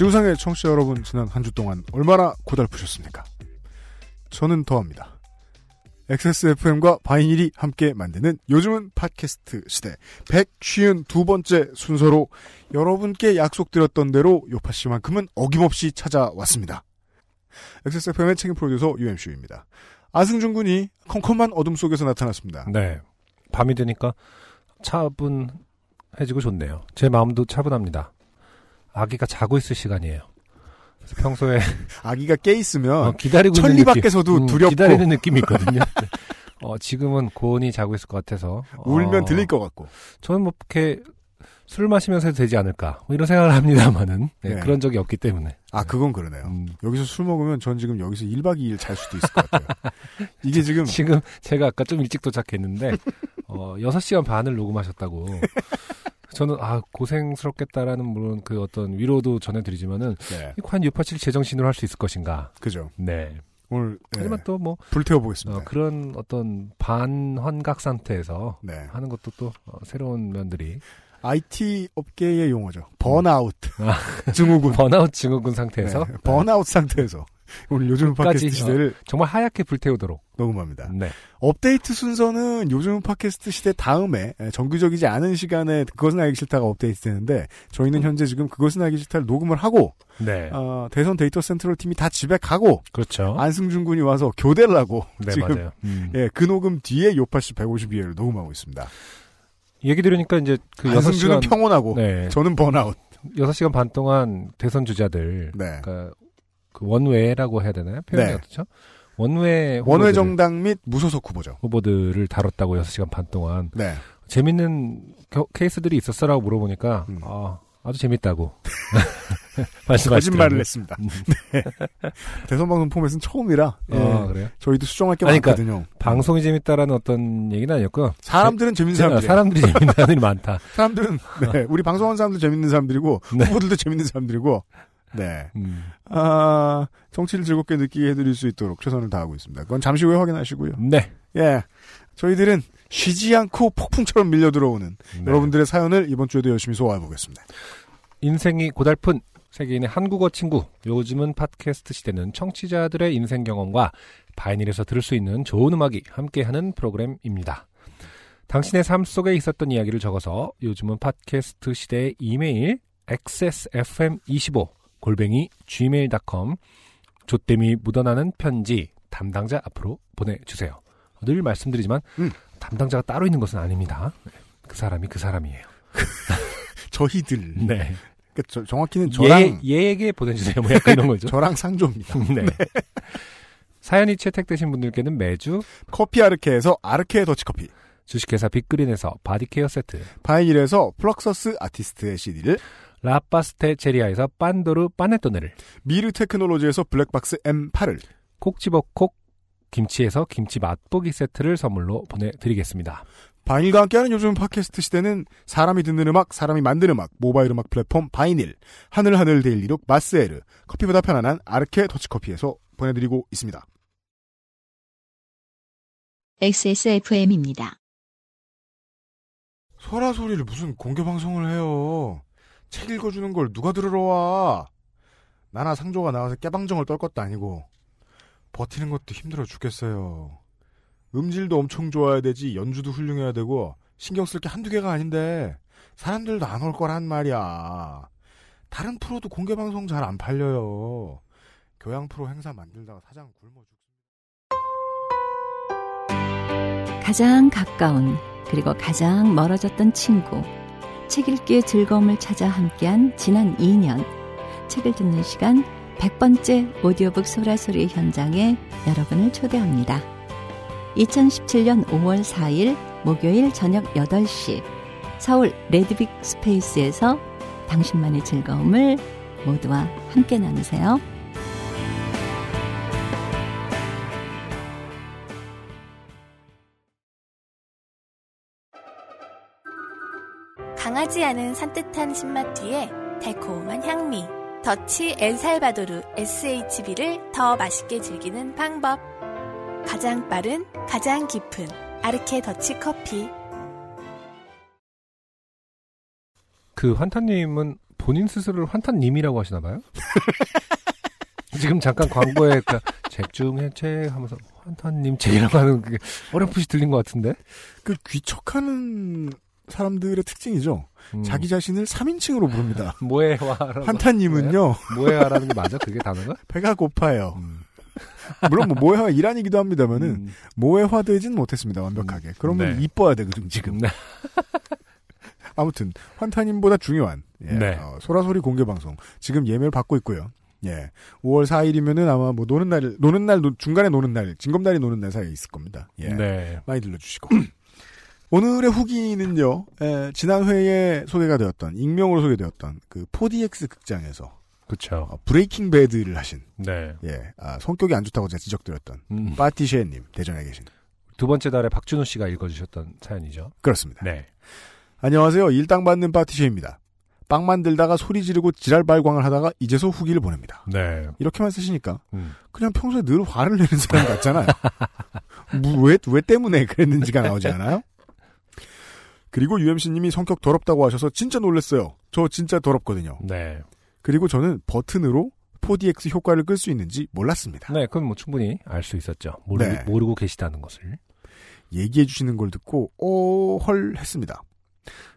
지구상의 청취자 여러분, 지난 한 주 동안 얼마나 고달프셨습니까? 저는 더합니다. XSFM과 바이닐이 함께 만드는 요즘은 팟캐스트 시대 152번째 순서로 여러분께 약속드렸던 대로 요파 씨만큼은 어김없이 찾아왔습니다. XSFM의 책임 프로듀서 UMC입니다. 아승준 군이 컴컴한 어둠 속에서 나타났습니다. 네. 밤이 되니까 차분해지고 좋네요. 제 마음도 차분합니다. 아기가 자고 있을 시간이에요. 평소에 아기가 깨 있으면 어, 기다리고 천리. 밖에서도 음, 두렵고 기다리는 느낌이 있거든요. 네. 어, 지금은 고온이 자고 있을 것 같아서 울면 어, 들릴 것 같고. 저는 뭐 이렇게 술 마시면서 해도 되지 않을까 뭐 이런 생각을 합니다만은 네, 네. 그런 적이 없기 때문에 아, 그건 그러네요. 음, 여기서 술 먹으면 전 지금 여기서 1박 2일 잘 수도 있을 것 같아요. 이게 지금 지금 제가 아까 좀 일찍 도착했는데 어 6시간 반을 녹음하셨다고 저는 아 고생스럽겠다라는 물론 그 어떤 위로도 전해드리지만은 네, 이 과연 유파칠 제정신으로 할 수 있을 것인가 그죠. 네 오늘 네, 하지만 또 뭐 불태워 보겠습니다. 그런 어떤 반환각 상태에서 네. 하는 것도 또 어, 새로운 면들이 IT 업계의 용어죠. 번아웃 아. 증후군. 번아웃 증후군 상태에서 네, 번아웃 상태에서 오늘 요즘 끝까지, 팟캐스트 시대를 정말 하얗게 불태우도록 녹음합니다. 네 업데이트 순서는 요즘 팟캐스트 시대 다음에 에, 정규적이지 않은 시간에 그것은 알기 싫다가 업데이트 되는데 저희는 현재 지금 그것은 알기 싫다를 녹음을 하고 네. 어, 대선 데이터 센트럴 팀이 다 집에 가고 그렇죠 안승준 군이 와서 교대를 하고 네 지금 맞아요 음. 예, 그 녹음 뒤에 요파시 152회를 녹음하고 있습니다. 얘기 들으니까 이제 그 안승준은 6시간 평온하고 네. 저는 번아웃. 6시간 반 동안 대선 주자들 네. 그러니까 그 원외라고 해야 되나요? 표현이 네. 어떻죠? 원외 후보들, 원외 정당 및 무소속 후보죠. 후보들을 다뤘다고 6시간 반 동안 네. 재밌는 겨- 케이스들이 있었어라고 물어보니까 음. 아, 아주 재밌다고 말씀하시더라고요. 거짓말을 했습니다. 음. 네. 대선 방송 포맷은 처음이라 예, 아, 그래요? 저희도 수정할 게 아니, 많거든요. 방송이 재밌다라는 어떤 얘기는 아니었고 사람들은 재밌는 사람들. 사람들이 재밌는 사람들이 많다. 사람들은 네, 우리 방송하는 사람들 재밌는 사람들이고 네. 후보들도 재밌는 사람들이고 네. 음. 아, 정치를 즐겁게 느끼게 해드릴 수 있도록 최선을 다하고 있습니다. 그건 잠시 후에 확인하시고요. 네. 예. 저희들은 쉬지 않고 폭풍처럼 밀려 들어오는 네. 여러분들의 사연을 이번 주에도 열심히 소화해 보겠습니다. 인생이 고달픈 세계인의 한국어 친구. 요즘은 팟캐스트 시대는 청취자들의 인생 경험과 바이닐에서 들을 수 있는 좋은 음악이 함께하는 프로그램입니다. 당신의 삶 속에 있었던 이야기를 적어서 요즘은 팟캐스트 시대의 이메일 xsfm25 골뱅이 gmail.com 조땜이 묻어나는 편지 담당자 앞으로 보내주세요. 늘 말씀드리지만 음. 담당자가 따로 있는 것은 아닙니다. 그 사람이 그 사람이에요. 저희들. 네. 그러니까 저- 정확히는 저랑 얘, 얘에게 보내주세요. 뭐 약간 이런 거죠. 저랑 상조입니다. 네. 사연이 채택되신 분들께는 매주 커피 아르케에서 아르케 더치커피, 주식회사 빅그린에서 body care 세트, 바이닐에서 플럭서스 아티스트의 CD를, 라파스테 체리아에서 pandoro panettone를, 미르 테크놀로지에서 블랙박스 M8을, 콕 집어 콕 김치에서 김치 맛보기 세트를 선물로 보내드리겠습니다. 바이닐과 함께하는 요즘 팟캐스트 시대는 사람이 듣는 음악, 사람이 만드는 음악, 모바일 음악 플랫폼 바이닐, 하늘하늘 daily look 마스에르, 커피보다 편안한 아르케 더치커피에서 보내드리고 있습니다. XSFM입니다. 소라 소리를 무슨 공개 방송을 해요. 책 읽어주는 걸 누가 들으러 와. 나나 상조가 나와서 깨방정을 떨 것도 아니고 버티는 것도 힘들어 죽겠어요. 음질도 엄청 좋아야 되지 연주도 훌륭해야 되고 신경 쓸 게 한두 개가 아닌데 사람들도 안 올 거란 말이야. 다른 프로도 공개 방송 잘 안 팔려요. 교양 프로 행사 만들다가 사장 굶어 죽. 가장 가까운 그리고 가장 멀어졌던 친구 책 읽기의 즐거움을 찾아 함께한 지난 2년 책을 듣는 시간 100번째 오디오북 소라소리 현장에 여러분을 초대합니다. 2017년 5월 4일 목요일 저녁 8시 서울 레드빅 스페이스에서 당신만의 즐거움을 모두와 함께 나누세요. 강하지 않은 산뜻한 신맛 뒤에 달콤한 향미. 더치 엘살바도르 SHB를 더 맛있게 즐기는 방법. 가장 빠른, 가장 깊은 아르케 더치 커피. 그 환타님은 본인 스스로를 환타님이라고 하시나 봐요? 지금 잠깐 광고에 그책 중에 책 하면서 환타님 책이라고 하는 게 어렴풋이 들린 것 같은데? 그 귀척하는 사람들의 특징이죠. 음. 자기 자신을 3인칭으로 부릅니다. 모에화라고. 환타님은요, 모에화라는 게 맞아? 그게 단어가? 배가 고파요. 음. 물론 뭐 모에화 일환이기도 합니다만은 음. 모에화 되진 못했습니다 완벽하게. 그러면 네. 이뻐야 되거든 지금. 네. 아무튼 환타님보다 중요한 예, 네. 어, 소라소리 공개 방송 지금 예매를 받고 있고요. 예, 5월 4일이면은 아마 뭐 노는 날 노는 날 노- 중간에 노는 날 징검다리 노는 날 사이에 있을 겁니다. 예, 네. 많이 들려주시고 오늘의 후기는요. 예, 지난 회에 소개가 되었던 익명으로 소개되었던 그 4DX 극장에서 그쵸. 어, 브레이킹 배드를 하신 네. 예, 아, 성격이 안 좋다고 제가 지적드렸던 음. 파티셰님 대전에 계신 두 번째 달에 박준호 씨가 읽어주셨던 사연이죠. 그렇습니다. 네. 안녕하세요. 일당 받는 파티셰입니다. 빵 만들다가 소리 지르고 지랄 발광을 하다가 이제서 후기를 보냅니다. 네. 이렇게만 쓰시니까 음. 그냥 평소에 늘 화를 내는 사람 같잖아요. 뭐, 왜, 왜 때문에 그랬는지가 나오지 않아요? 그리고 UMC님이 성격 더럽다고 하셔서 진짜 놀랐어요. 저 진짜 더럽거든요. 네. 그리고 저는 버튼으로 4DX 효과를 끌 수 있는지 몰랐습니다. 네, 그건 뭐 충분히 알 수 있었죠. 모르고, 네. 모르고 계시다는 것을. 얘기해 주시는 걸 듣고 어, 헐 했습니다.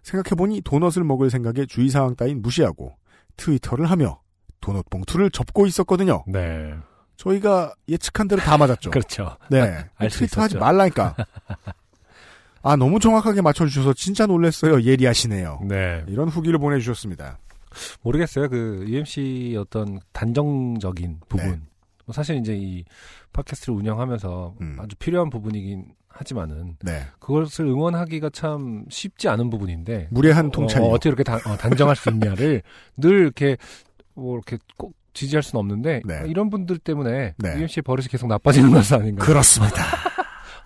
생각해보니 도넛을 먹을 생각에 주의사항 따윈 무시하고 트위터를 하며 도넛 봉투를 접고 있었거든요. 네. 저희가 예측한 대로 다 맞았죠. 그렇죠. 네. 알수 트위터 하지 있었죠. 말라니까. 아, 너무 정확하게 맞춰주셔서 진짜 놀랐어요. 예리하시네요. 네. 이런 후기를 보내주셨습니다. 모르겠어요. 그 UMC 어떤 단정적인 부분. 네. 뭐 사실 이제 이 팟캐스트를 운영하면서 음. 아주 필요한 부분이긴 하지만은 네. 그것을 응원하기가 참 쉽지 않은 부분인데 무례한 통찰이. 어, 어떻게 이렇게 단, 어, 단정할 수 있냐를 늘 이렇게 뭐 이렇게 꼭 지지할 수는 없는데 네. 어, 이런 분들 때문에 네. UMC의 버릇이 계속 나빠지는 것은 아닌가. 그렇습니다.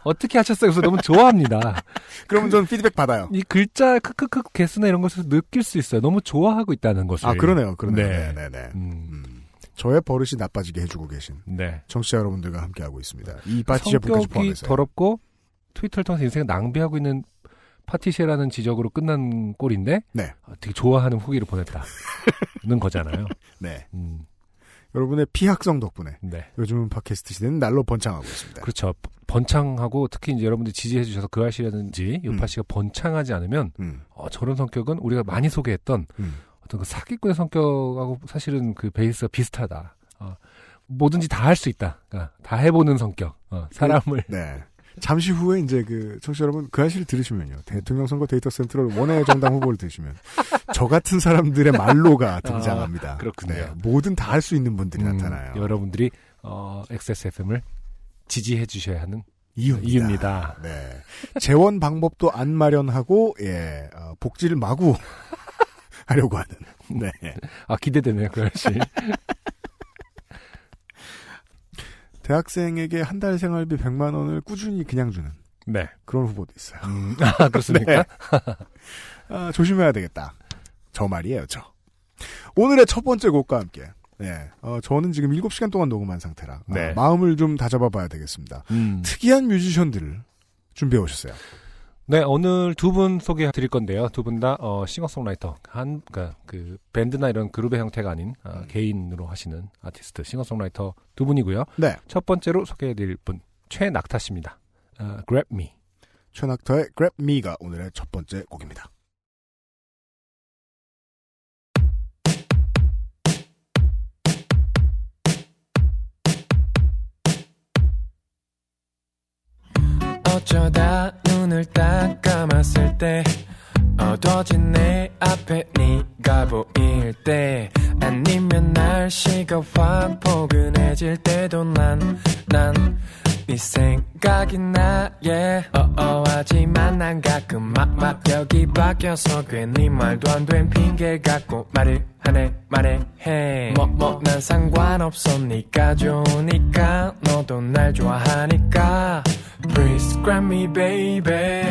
어떻게 하셨어요? 그래서 너무 좋아합니다. 그러면 저는 피드백 받아요. 이 글자 크크크 개수나 이런 것에서 느낄 수 있어요. 너무 좋아하고 있다는 것을. 아, 그러네요. 그러네요. 네. 네, 네, 네. 음, 음. 저의 버릇이 나빠지게 해주고 계신 네. 청취자 여러분들과 함께하고 있습니다. 이 파티제 분까지 포함해서. 더럽고 트위터를 통해서 인생을 낭비하고 있는 파티셰라는 지적으로 끝난 꼴인데 네. 어, 되게 좋아하는 후기를 보냈다는 거잖아요. 네. 음, 여러분의 피학성 덕분에 네. 요즘은 팟캐스트 시대는 날로 번창하고 있습니다. 그렇죠. 번창하고 특히 이제 여러분들이 지지해 주셔서 그 아시라든지 요파 음. 씨가 번창하지 않으면 음, 어, 저런 성격은 우리가 많이 소개했던 음. 어떤 그 사기꾼의 성격하고 사실은 그 베이스가 비슷하다. 어, 뭐든지 다 할 수 있다. 그러니까 다 해보는 성격. 어, 사람을 네. 잠시 후에 이제 그 청취자 여러분 그 아시를 들으시면요. 대통령 선거 데이터 센트럴 원외 정당 후보를 들으시면 저 같은 사람들의 말로가 등장합니다. 아, 그렇군요. 네, 뭐든 다 할 수 있는 분들이 음, 나타나요. 여러분들이 어, XSFM을 지지해 주셔야 하는 이유입니다. 이유입니다. 네. 재원 방법도 안 마련하고 예 어, 복지를 마구 하려고 하는. 네. 아 기대되네요, 그 아시. 대학생에게 한 달 생활비 100만 원을 꾸준히 그냥 주는 네. 그런 후보도 있어요. 음, 아, 그렇습니까? 네. 아, 조심해야 되겠다. 저 말이에요, 저. 오늘의 첫 번째 곡과 함께. 네. 어, 저는 지금 7시간 동안 녹음한 상태라. 네. 아, 마음을 좀 다잡아 봐야 되겠습니다. 음. 특이한 뮤지션들을 준비해 오셨어요. 네, 오늘 두 분 소개해 드릴 건데요. 두 분 다, 어, 싱어송라이터. 한, 그니까, 그, 밴드나 이런 그룹의 형태가 아닌, 아, 음. 개인으로 하시는 아티스트, 싱어송라이터 두 분이고요. 네. 첫 번째로 소개해 드릴 분, 최낙타 씨입니다. 어, Grab Me. 최낙타의 Grab Me가 오늘의 첫 번째 곡입니다. 어쩌다 눈을 딱 감았을 때 어두워진 내 앞에 네가 보일 때 아니면 날씨가 확 포근해질 때도 난 난 네 생각이 나 yeah. 어어하지만 난 가끔 막막 여기 바뀌어서 괜히 말도 안 된 핑계 갖고 말을 하네 말해 해뭐뭐 난 상관없어. 니가 좋으니까 너도 날 좋아하니까 Please grab me baby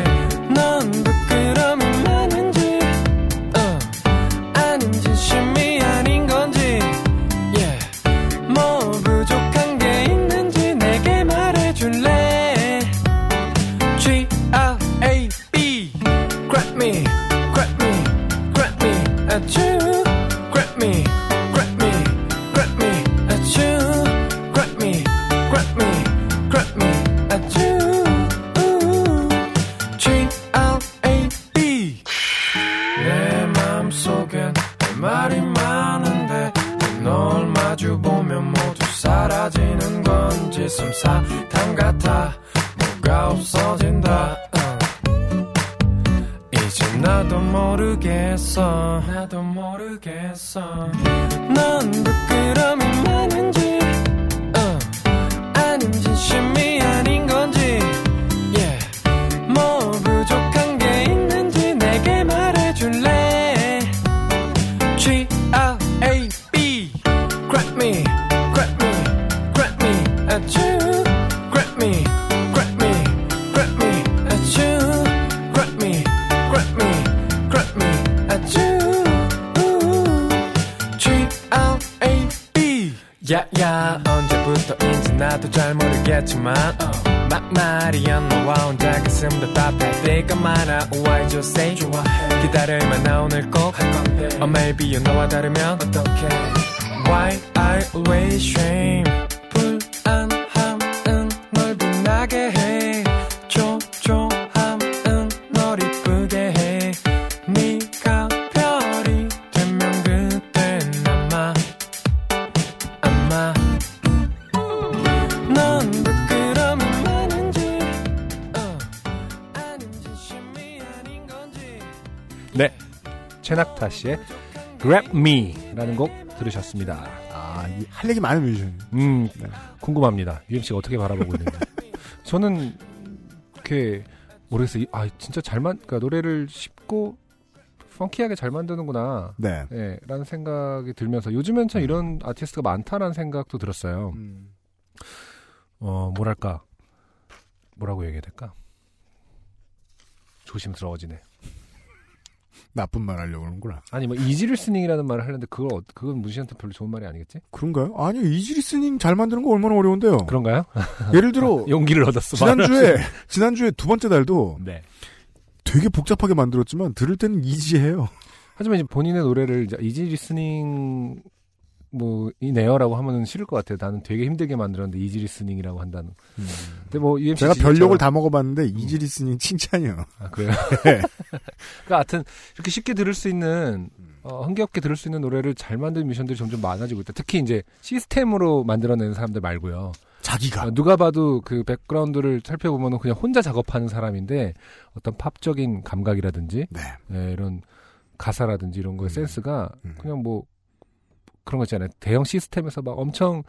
넌 부끄러움이 많은지 어, 아닌 진심이 아닌 건지 yeah. 뭐 부족한 게 있는지 내게 말해줄래 G R A B Grab me grab me grab me at Me라는 곡 들으셨습니다. 아, 이- 할 얘기 많은 뮤지션. 음, 네. 궁금합니다. UMC가 어떻게 바라보고 있는지. 저는, 이렇게, 모르겠어요. 이- 아, 진짜 잘 만, 그러니까 노래를 쉽고, 펑키하게 잘 만드는구나. 네. 예, 라는 생각이 들면서 요즘엔 참 이런 아티스트가 많다라는 생각도 들었어요. 음. 어, 뭐랄까. 뭐라고 얘기해야 될까? 조심스러워지네. 나쁜 말 하려고 그러는구나. 아니, 뭐, easy listening이라는 말을 하려는데, 그걸, 어- 그건 무시한테 별로 좋은 말이 아니겠지? 그런가요? 아니요, easy listening 잘 만드는 거 얼마나 어려운데요. 그런가요? 예를 들어, 용기를 얻었어. 지난주에, 지난주에 두 번째 달도 네. 되게 복잡하게 만들었지만 들을 때는 easy해요. 하지만 이제 본인의 노래를 이제 easy listening 뭐 이네요라고 하면은 싫을 것 같아요. 나는 되게 힘들게 만들었는데 easy listening이라고 한다는. 근데 뭐 UMC 제가 별욕을 다 먹어봤는데 easy listening 칭찬이요. 아, 그래요. 네. 그러니까 하여튼 이렇게 쉽게 들을 수 있는 어, 흥겹게 들을 수 있는 노래를 잘 만드는 뮤지션들이 점점 많아지고 있다. 특히 이제 시스템으로 만들어내는 사람들 말고요. 자기가. 어, 누가 봐도 그 백그라운드를 살펴보면 그냥 혼자 작업하는 사람인데 어떤 팝적인 감각이라든지 네. 예, 이런 가사라든지 이런 거의 음. 센스가 음. 그냥 뭐 그런 거 있잖아요. 대형 시스템에서 막 엄청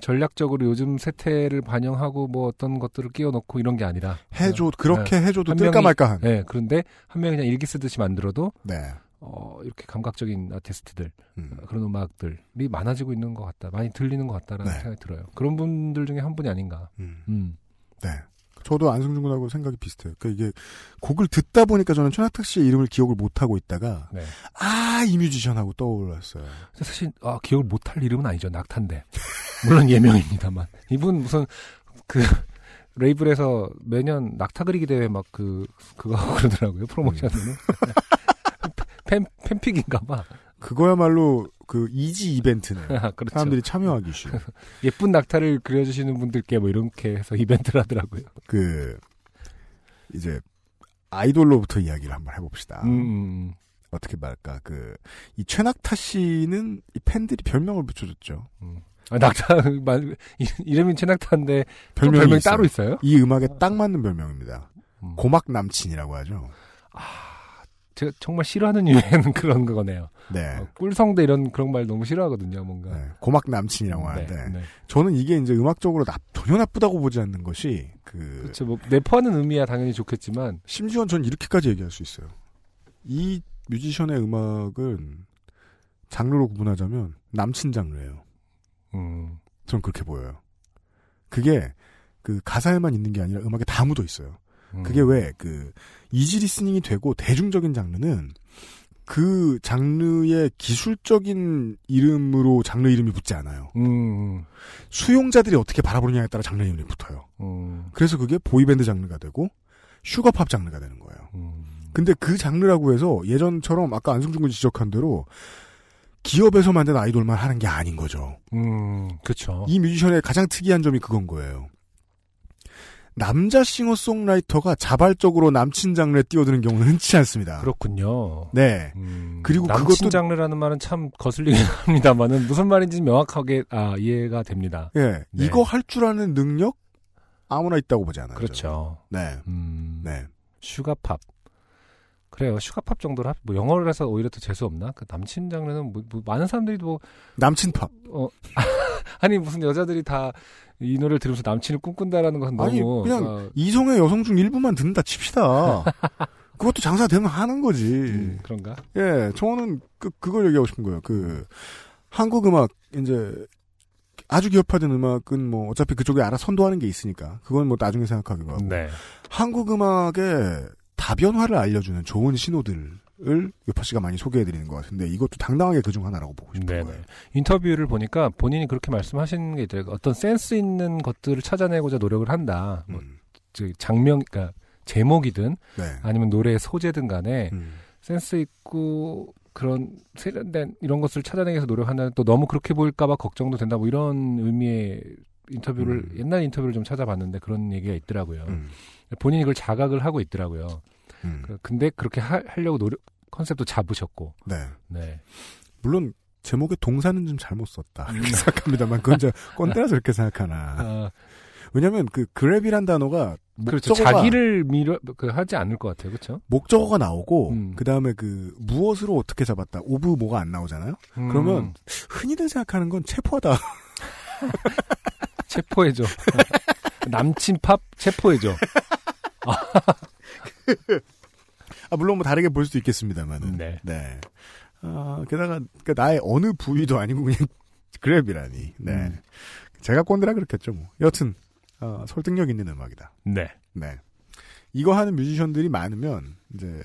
전략적으로 요즘 세태를 반영하고 뭐 어떤 것들을 끼워 넣고 이런 게 아니라 해줘, 그렇게 해줘도 한 뜰까 말까 한. 네, 그런데 한 명이 그냥 일기 쓰듯이 만들어도 네. 어, 이렇게 감각적인 아티스트들 음. 그런 음악들이 많아지고 있는 것 같다. 많이 들리는 것 같다라는 네. 생각이 들어요. 그런 분들 중에 한 분이 아닌가. 음. 음. 네. 저도 안승준 군하고 생각이 비슷해요. 그러니까 이게 곡을 듣다 보니까 저는 최낙탁 씨의 이름을 기억을 못 하고 있다가 네. 아, 이 뮤지션 하고 떠올랐어요. 사실 아, 기억을 못 할 이름은 아니죠. 낙탄데. 물론 예명입니다만. 이분 무슨 그 레이블에서 매년 낙타 그리기 대회 막 그 그거 하고 그러더라고요. 프로모션으로. 팬 팬픽인가 봐. 그거야말로 그 이지 이벤트네. 그렇죠. 사람들이 참여하기 쉬운. 예쁜 낙타를 그려주시는 분들께 뭐 이렇게 해서 이벤트를 하더라고요. 그 이제 아이돌로부터 이야기를 한번 해봅시다. 음, 음. 어떻게 말할까? 그 이 최낙타 씨는 이 팬들이 별명을 붙여줬죠. 음. 아, 낙타 이- 이름이 최낙타인데 또 별명이, 별명이. 따로 있어요? 이 음악에 딱 맞는 별명입니다. 음. 고막 남친이라고 하죠. 제가 정말 싫어하는 유해는 그런 거네요. 네. 어, 꿀성대 이런 그런 말 너무 싫어하거든요. 뭔가. 네. 고막 남친이라고 네, 하는데 네. 저는 이게 이제 음악적으로 나, 전혀 나쁘다고 보지 않는 것이 그 그렇죠. 뭐 내포하는 의미야 당연히 좋겠지만 심지어 전 이렇게까지 얘기할 수 있어요. 이 뮤지션의 음악은 장르로 구분하자면 남친 장르예요. 음, 전 그렇게 보여요. 그게 그 가사에만 있는 게 아니라 음악에 다 묻어 있어요. 음. 그게 왜 그 easy listening이 되고 대중적인 장르는 그 장르의 기술적인 이름으로 장르 이름이 붙지 않아요. 음, 수용자들이 어떻게 바라보느냐에 따라 장르 이름이 붙어요. 음, 그래서 그게 boy band 장르가 되고 슈거팝 장르가 되는 거예요. 음, 근데 그 장르라고 해서 예전처럼 아까 안승준 군이 지적한 대로 기업에서 만든 아이돌만 하는 게 아닌 거죠. 음, 그렇죠. 이 뮤지션의 가장 특이한 점이 그건 거예요. 남자 싱어송라이터가 자발적으로 남친 장르에 뛰어드는 경우는 흔치 않습니다. 그렇군요. 네. 음, 그리고 남친 그것도- 장르라는 말은 참 거슬리긴 합니다만은 무슨 말인지 명확하게 아 이해가 됩니다. 예. 네. 이거 할 줄 아는 능력 아무나 있다고 보지 않아요. 그렇죠. 네. 음, 네. sugar pop. 그래요. sugar pop 정도로 합, 뭐 영어를 해서 오히려 더 재수 없나? 그 남친 장르는 뭐, 뭐 많은 사람들이 뭐 남친팝. 어, 아니 무슨 여자들이 다 이 노래를 들으면서 남친을 꿈꾼다라는 것은 아니, 너무 그냥 어, 이성의 여성 중 일부만 듣는다 칩시다. 그것도 장사되면 하는 거지. 음, 그런가? 예, 저는 그, 그걸 얘기하고 싶은 거예요. 그, 한국 음악, 이제, 아주 기업화된 음악은 뭐, 어차피 그쪽에 알아 선도하는 게 있으니까. 그건 뭐 나중에 생각하기로 하고. 네. 한국 음악의 다변화를 알려주는 좋은 신호들을 요파 씨가 많이 소개해드리는 것 같은데, 이것도 당당하게 그중 하나라고 보고 싶은 네네. 거예요. 인터뷰를 보니까 본인이 그렇게 말씀하시는 게 있더라고요. 어떤 센스 있는 것들을 찾아내고자 노력을 한다. 뭐, 음, 즉 장명, 그러니까 제목이든 네. 아니면 노래의 소재든 간에 음, 센스 있고 그런 세련된 이런 것을 찾아내기 위해서 노력한다는 또 너무 그렇게 보일까봐 걱정도 된다. 뭐 이런 의미의 인터뷰를 음. 옛날 인터뷰를 좀 찾아봤는데 그런 얘기가 있더라고요. 음, 본인이 그걸 자각을 하고 있더라고요. 음. 그- 근데 그렇게 하, 하려고 노력 컨셉도 잡으셨고, 네. 네. 물론, 제목에 동사는 좀 잘못 썼다. 이렇게 생각합니다만, 그건 저 꼰대라서 그렇게 생각하나. 아, 왜냐면 그 그랩이란 단어가 그렇죠. 목적어가 자기를 밀어 그 하지 않을 것 같아요. 그렇죠? 목적어가 나오고 음. 그 다음에 그 무엇으로 어떻게 잡았다 of 뭐가 안 나오잖아요. 음, 그러면 흔히들 생각하는 건 체포하다. 체포해줘. 남친 팝 체포해줘. 아 물론 뭐 다르게 볼 수도 있겠습니다만은. 네. 네. 아 게다가 그러니까 나의 어느 부위도 아니고 그냥 grab이라니. 네. 음. 제가 꼰대라 그렇겠죠 뭐. 여튼 어, 설득력 있는 음악이다. 네. 네. 이거 하는 뮤지션들이 많으면 이제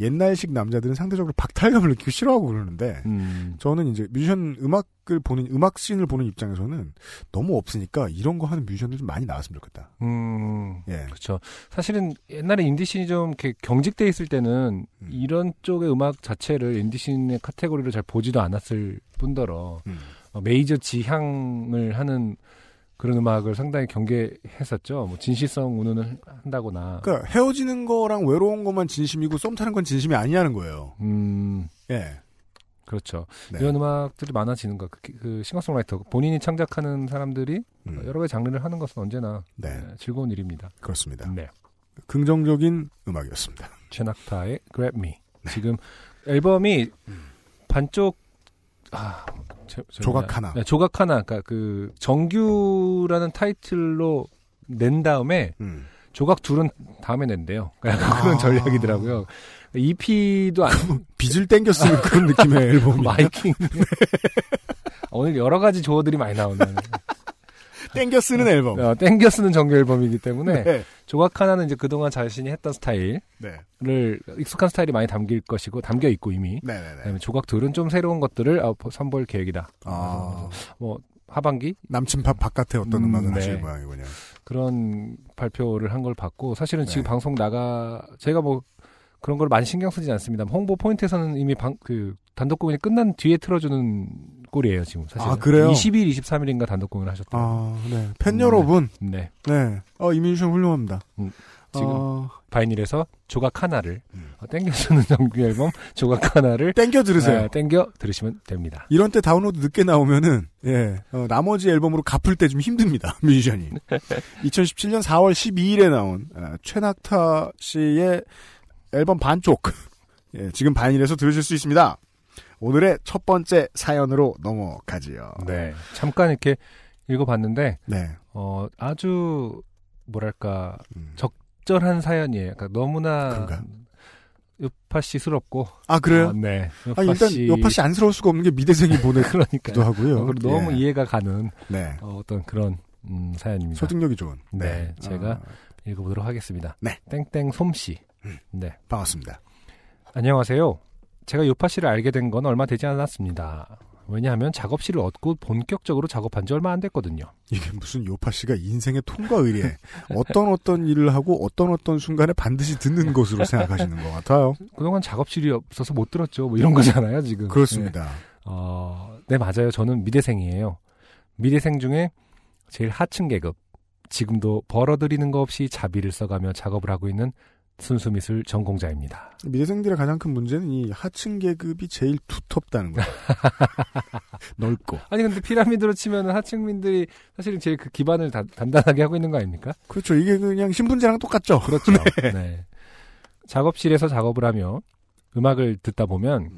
옛날식 남자들은 상대적으로 박탈감을 느끼고 싫어하고 그러는데 음. 저는 이제 뮤지션 음악을 보는 음악 씬을 보는 입장에서는 너무 없으니까 이런 거 하는 뮤지션들 좀 많이 나왔으면 좋겠다. 음. 예. 그렇죠. 사실은 옛날에 인디씬이 좀 이렇게 경직돼 있을 때는 음. 이런 쪽의 음악 자체를 인디씬의 카테고리로 잘 보지도 않았을 뿐더러 음. 어, 메이저 지향을 하는 그런 음악을 상당히 경계했었죠. 뭐 진실성 운운을 한다거나. 그러니까 헤어지는 거랑 외로운 것만 진심이고 썸 타는 건 진심이 아니냐는 거예요. 음. 예. 그렇죠. 네. 이런 음악들이 많아지는 거. 그, 그 싱어송라이터 본인이 창작하는 사람들이 음. 여러 가지 장르를 하는 것은 언제나 네. 네, 즐거운 일입니다. 그렇습니다. 네. 긍정적인 음악이었습니다. 최낙타의 Grab Me. 지금 앨범이 반쪽 아 저- 저 조각. 하나. 네, 조각 하나. 그러니까 그 정규라는 타이틀로 낸 다음에 음. 조각 둘은 다음에 낸대요. 약간 아. 그런 전략이더라고요. EP도 안 빚을 쓰는 그런 느낌의 앨범이. 마이킹. 오늘 여러 가지 조어들이 많이 나오는. 땡겨 쓰는 앨범. 어, 땡겨 쓰는 정규 앨범이기 때문에 네. 조각 하나는 이제 그동안 자신이 했던 스타일을 네. 익숙한 스타일이 많이 담길 것이고 담겨 있고 이미 네네네. 그다음에 조각 둘은 좀 새로운 것들을 어, 선보일 계획이다. 아, 뭐 하반기 남친팝 바깥에 어떤 음, 음악을 네. 하실 모양이군요. 그런 발표를 한 걸 봤고 사실은 지금 네. 방송 나가 제가 뭐 그런 걸 많이 신경 쓰진 않습니다. 홍보 포인트에서는 이미 방, 그 단독 공연이 끝난 뒤에 틀어주는 꼴이에요 지금 사실. 아, 그래요? 20일, 23일인가 단독 공연을 하셨더라고요. 아, 네. 팬 음, 여러분. 네. 네. 어, 이민준 훌륭합니다. 음, 지금 어, vinyl에서 조각 하나를 음. 어, 땡겨주는 정규 앨범 조각 하나를 땡겨 들으세요. 아, 땡겨 들으시면 됩니다. 이런 때 다운로드 늦게 나오면은 예 어, 나머지 앨범으로 갚을 때 좀 힘듭니다 뮤지션이 2017년 4월 12일에 나온 아, 최낙타 씨의 앨범 반쪽 예, 지금 바인일에서 들으실 수 있습니다. 오늘의 첫 번째 사연으로 넘어가지요. 네. 잠깐 이렇게 읽어봤는데, 네. 어, 아주, 뭐랄까, 음. 적절한 사연이에요. 그러니까 너무나, 그런가요? 요파씨스럽고. 아 그래요? 어, 네. 아, 일단 요파씨 안쓰러울 수가 없는 게 미대생이 보내기도 그러니까요. 하고요. 어, 그리고 너무 예. 이해가 가는 네. 어, 떤 그런 음, 사연입니다. 설득력이 좋은. 네, 제가 아, 읽어보도록 하겠습니다. 네. 땡땡 솜씨. 음. 네. 반갑습니다. 안녕하세요. 제가 요파 씨를 알게 된 건 얼마 되지 않았습니다. 왜냐하면 작업실을 얻고 본격적으로 작업한 지 얼마 안 됐거든요. 이게 무슨 요파 씨가 인생의 통과 의례 어떤 어떤 일을 하고 어떤 어떤 순간에 반드시 듣는 것으로 생각하시는 것 같아요. 그동안 작업실이 없어서 못 들었죠. 뭐 이런 거잖아요, 지금. 네. 그렇습니다. 어, 네, 맞아요. 저는 미대생이에요. 미대생 중에 제일 하층 계급. 지금도 벌어들이는 거 없이 자비를 써가며 작업을 하고 있는 순수미술 전공자입니다. 미대생들의 가장 큰 문제는 이 하층 계급이 제일 두텁다는 거예요. 넓고. 아니 근데 피라미드로 치면은 하층민들이 사실은 제일 그 기반을 다- 단단하게 하고 있는 거 아닙니까? 그렇죠. 이게 그냥 신분제랑 똑같죠. 그렇죠. 네. 작업실에서 작업을 하며 음악을 듣다 보면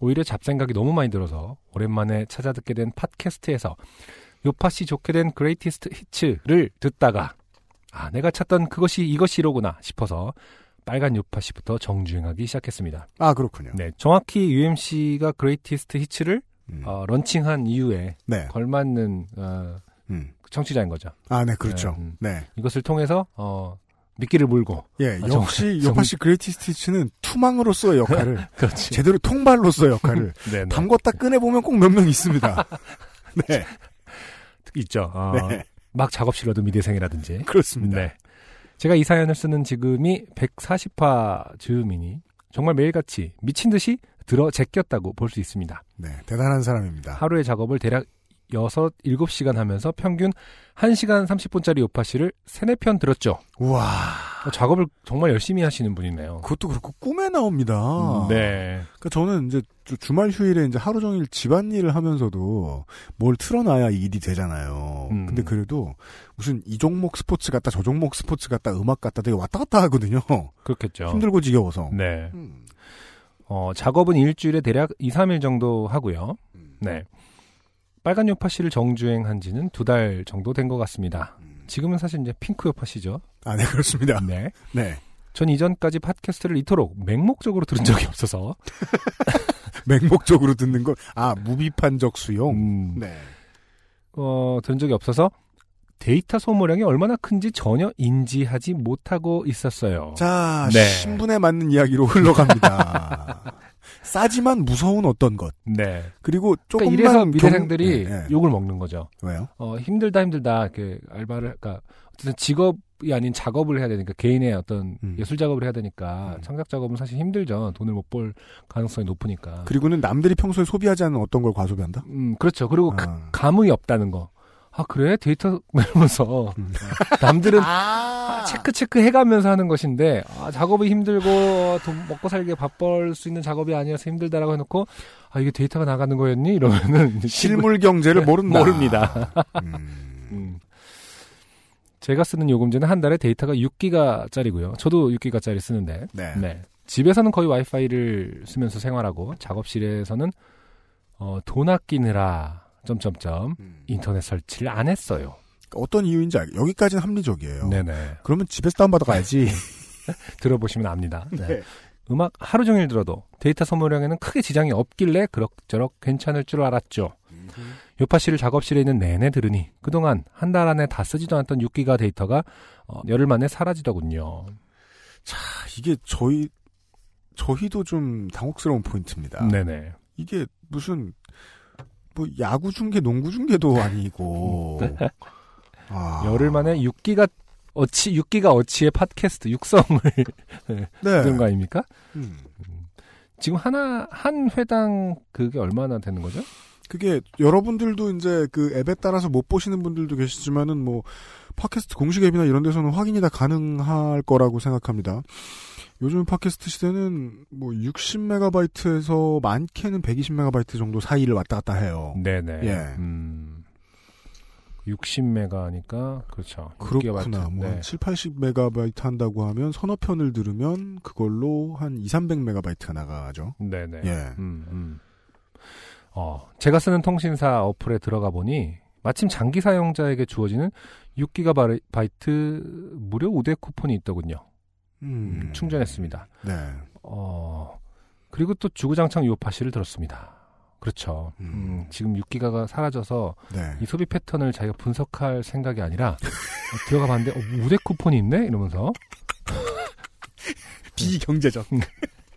오히려 잡생각이 너무 많이 들어서 오랜만에 찾아 듣게 된 팟캐스트에서 요팟시 좋게 된 Greatest Hits를 듣다가 아 내가 찾던 그것이 이것이로구나 싶어서 빨간 요팟시부터 정주행하기 시작했습니다. 아 그렇군요. 네, 정확히 UMC가 Greatest Hits를 음. 어, 런칭한 이후에 네. 걸맞는 어, 음. 청취자인 거죠. 아, 네, 그렇죠. 네, 음. 네. 이것을 통해서 어, 미끼를 물고 예, 아, 역시 정- 요팟시 Greatest Hits는 투망으로서의 역할을 그렇지. 제대로 통발로서의 역할을 네, 네. 담궜다 꺼내 보면 꼭 몇 명 있습니다. 네, 있죠. 어, 네. 막 작업실로도 미대생이라든지. 그렇습니다. 네. 제가 이 사연을 쓰는 지금이 140화 즈음이니 정말 매일같이 미친 듯이 들어 제꼈다고 볼 수 있습니다. 네, 대단한 사람입니다. 하루의 작업을 대략 6, 7시간 하면서 평균 1시간 30분짜리 요파씨를 3, 4편 들었죠. 우와, 어, 작업을 정말 열심히 하시는 분이네요. 그것도 그렇고 꿈에 나옵니다. 네. 그러니까 저는 이제 주- 주말 휴일에 이제 하루 종일 집안일을 하면서도 뭘 틀어놔야 일이 되잖아요. 음. 근데 그래도 무슨 이 종목 스포츠 같다, 저 종목 스포츠 같다, 음악 같다 되게 왔다 갔다 하거든요. 그렇겠죠. 힘들고 지겨워서. 네. 음. 어, 작업은 일주일에 대략 2, 3일 정도 하고요. 음. 네. 빨간 요파씨를 정주행한 지는 두 달 정도 된 것 같습니다. 지금은 사실 이제 핑크 요파씨죠. 아, 네, 그렇습니다. 네. 네. 전 이전까지 팟캐스트를 이토록 맹목적으로 들은 적이 없어서. 맹목적으로 듣는 걸, 아, 무비판적 수용? 음, 네. 어, 들은 적이 없어서 데이터 소모량이 얼마나 큰지 전혀 인지하지 못하고 있었어요. 자, 네. 신분에 맞는 이야기로 흘러갑니다. 싸지만 무서운 어떤 것. 네. 그리고 조금만 그러니까 이래서 경- 미대생들이 네, 네. 욕을 먹는 거죠. 왜요? 어, 힘들다 힘들다 이렇게 알바를 그러니까 어쨌든 직업이 아닌 작업을 해야 되니까 개인의 어떤 음. 예술 작업을 해야 되니까 음. 창작 작업은 사실 힘들죠. 돈을 못 벌 가능성이 높으니까. 그리고는 남들이 평소에 소비하지 않는 어떤 걸 과소비한다? 음, 그렇죠. 그리고 아. 가- 감흥이 없다는 거. 아, 그래? 데이터 이러면서 음. 남들은 아, 체크 체크 해가면서 하는 것인데 아, 작업이 힘들고 돈 먹고 살기에 밥벌 수 있는 작업이 아니어서 힘들다라고 해놓고 아 이게 데이터가 나가는 거였니? 이러면은 실물 경제를 모른다. 모릅니다. 음. 음. 제가 쓰는 요금제는 한 달에 데이터가 6기가짜리고요. 저도 6기가짜리 쓰는데 네. 네. 집에서는 거의 와이파이를 쓰면서 생활하고 작업실에서는 어, 돈 아끼느라 점점점 음. 인터넷 설치를 안 했어요. 어떤 이유인지 알, 여기까지는 합리적이에요. 네네. 그러면 집에서 다운받아 가야지. 들어보시면 압니다. 네. 네. 음악 하루 종일 들어도 데이터 소모량에는 크게 지장이 없길래 그럭저럭 괜찮을 줄 알았죠. 요파 씨를 작업실에 있는 내내 들으니 그동안 한 달 안에 다 쓰지도 않았던 6기가 데이터가 어, 열흘 만에 사라지더군요. 자, 이게 저희, 저희도 좀 당혹스러운 포인트입니다. 네네. 이게 무슨, 뭐, 야구 중계, 농구 중계도 아니고. 아. 열흘 만에 6기가 어치 6기가 어치의 팟캐스트 육성을 네. 들은 거 아닙니까? 음. 지금 하나 한 회당 그게 얼마나 되는 거죠? 그게 여러분들도 이제 그 앱에 따라서 못 보시는 분들도 계시지만은 뭐 팟캐스트 공식 앱이나 이런 데서는 확인이 다 가능할 거라고 생각합니다. 요즘 팟캐스트 시대는 뭐 60메가바이트에서 많게는 120메가바이트 정도 사이를 왔다 갔다 해요. 네네. 예. 음, 60메가니까 그렇죠. 그렇구나. 뭐, 한 네. 7, 80메가바이트 한다고 하면 서너 편을 들으면 그걸로 한 2, 300메가바이트가 나가죠. 네네. 예. 음, 음. 어, 제가 쓰는 통신사 어플에 들어가 보니 마침 장기 사용자에게 주어지는 6GB 무료 우대 쿠폰이 있더군요. 음. 충전했습니다. 네. 어, 그리고 또 주구장창 요파시를 들었습니다. 그렇죠. 음. 음, 지금 6기가가 사라져서 네. 이 소비 패턴을 자기가 분석할 생각이 아니라 어, 들어가 봤는데 어, 우대 쿠폰이 있네 이러면서 비경제적.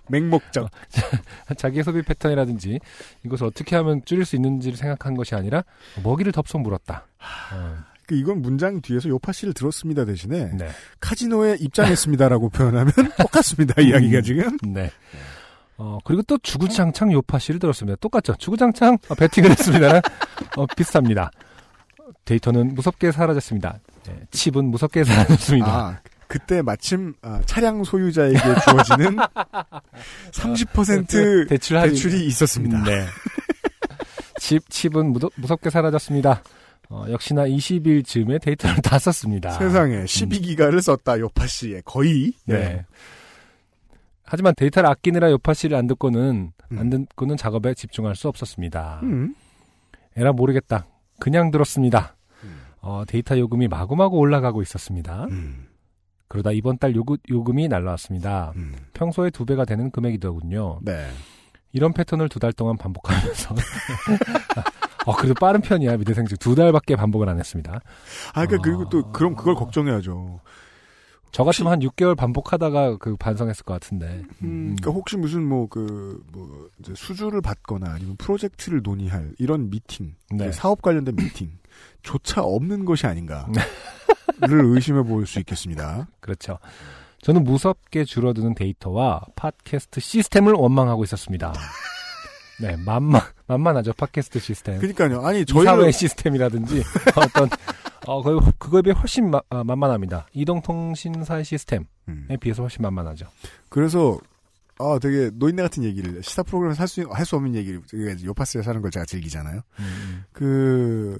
맹목적. 자기의 소비 패턴이라든지 이것을 어떻게 하면 줄일 수 있는지를 생각한 것이 아니라 먹이를 덥석 물었다. 어, 그 이건 문장 뒤에서 요파 씨를 들었습니다 대신에 네, 카지노에 입장했습니다라고 표현하면 똑같습니다. 이야기가 지금. 네. 어, 그리고 또 주구장창 요파시를 들었습니다. 똑같죠? 주구장창 어, 배팅을 했습니다. 어, 비슷합니다. 데이터는 무섭게 사라졌습니다. 네, 칩은 무섭게 사라졌습니다. 아, 그때 마침 아, 차량 소유자에게 주어지는 30% 대출 할인. 대출이 있었습니다. 네. 칩, 칩은 무섭게 사라졌습니다. 어, 역시나 20일 즈음에 데이터를 다 썼습니다. 세상에 12기가를 썼다 요팟시에 거의. 네. 하지만 데이터를 아끼느라 요팟시를 안 듣고는, 음. 안 듣고는 작업에 집중할 수 없었습니다. 음. 에라 모르겠다. 그냥 들었습니다. 음. 어, 데이터 요금이 마구마구 올라가고 있었습니다. 음. 그러다 이번 달 요구, 요금이 날라왔습니다. 음. 평소에 두 배가 되는 금액이더군요. 네. 이런 패턴을 두 달 동안 반복하면서. 어, 그래도 빠른 편이야, 미대생 중. 두 달밖에 반복을 안 했습니다. 아, 그러니까 아. 그리고 또 그럼 그걸 걱정해야죠. 저 같으면 한 6개월 반복하다가 그 반성했을 것 같은데. 음, 그러니까 혹시 무슨 뭐그 뭐 이제 수주를 받거나 아니면 프로젝트를 논의할 이런 미팅, 네. 사업 관련된 미팅 조차 없는 것이 아닌가를 의심해 볼 수 있겠습니다. 그렇죠. 저는 무섭게 줄어드는 데이터와 팟캐스트 시스템을 원망하고 있었습니다. 네, 만만, 만만하죠, 팟캐스트 시스템. 그러니까요. 아니 이사회 저희는 시스템이라든지 어떤, 어, 그, 그거에 비해 훨씬 마- 아, 만만합니다. 이동통신사 시스템에 음. 비해서 훨씬 만만하죠. 그래서 아 되게 노인네 같은 얘기를 시사 프로그램에서 할수 할 수 없는 얘기를 요파스에 사는 걸 제가 즐기잖아요. 음, 그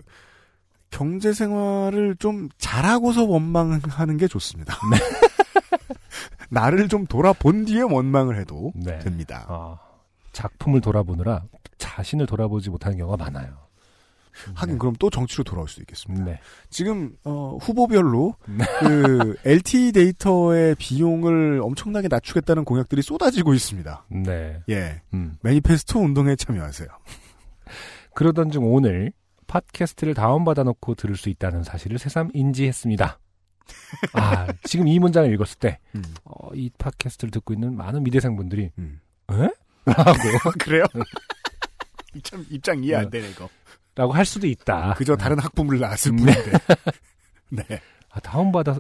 경제 생활을 좀 잘하고서 원망하는 게 좋습니다. 네. 나를 좀 돌아본 뒤에 원망을 해도 네. 됩니다. 어, 작품을 돌아보느라 자신을 돌아보지 못하는 경우가 많아요. 하긴 그럼 또 정치로 돌아올 수도 있겠습니다. 네. 지금 어, 후보별로 네. 그 LTE 데이터의 비용을 엄청나게 낮추겠다는 공약들이 쏟아지고 있습니다. 네. 예, 음. 매니페스토 운동에 참여하세요. 그러던 중 오늘 팟캐스트를 다운받아 놓고 들을 수 있다는 사실을 새삼 인지했습니다. 아, 지금 이 문장을 읽었을 때, 음. 어, 이 팟캐스트를 듣고 있는 많은 미대생 분들이, 음. 에? 라고, 그래요? 참 입장 이해 안 되네 이거. 라고 할 수도 있다. 그저 다른 학부모를 낳았을 네. 뿐인데. 네. 아, 다운받아,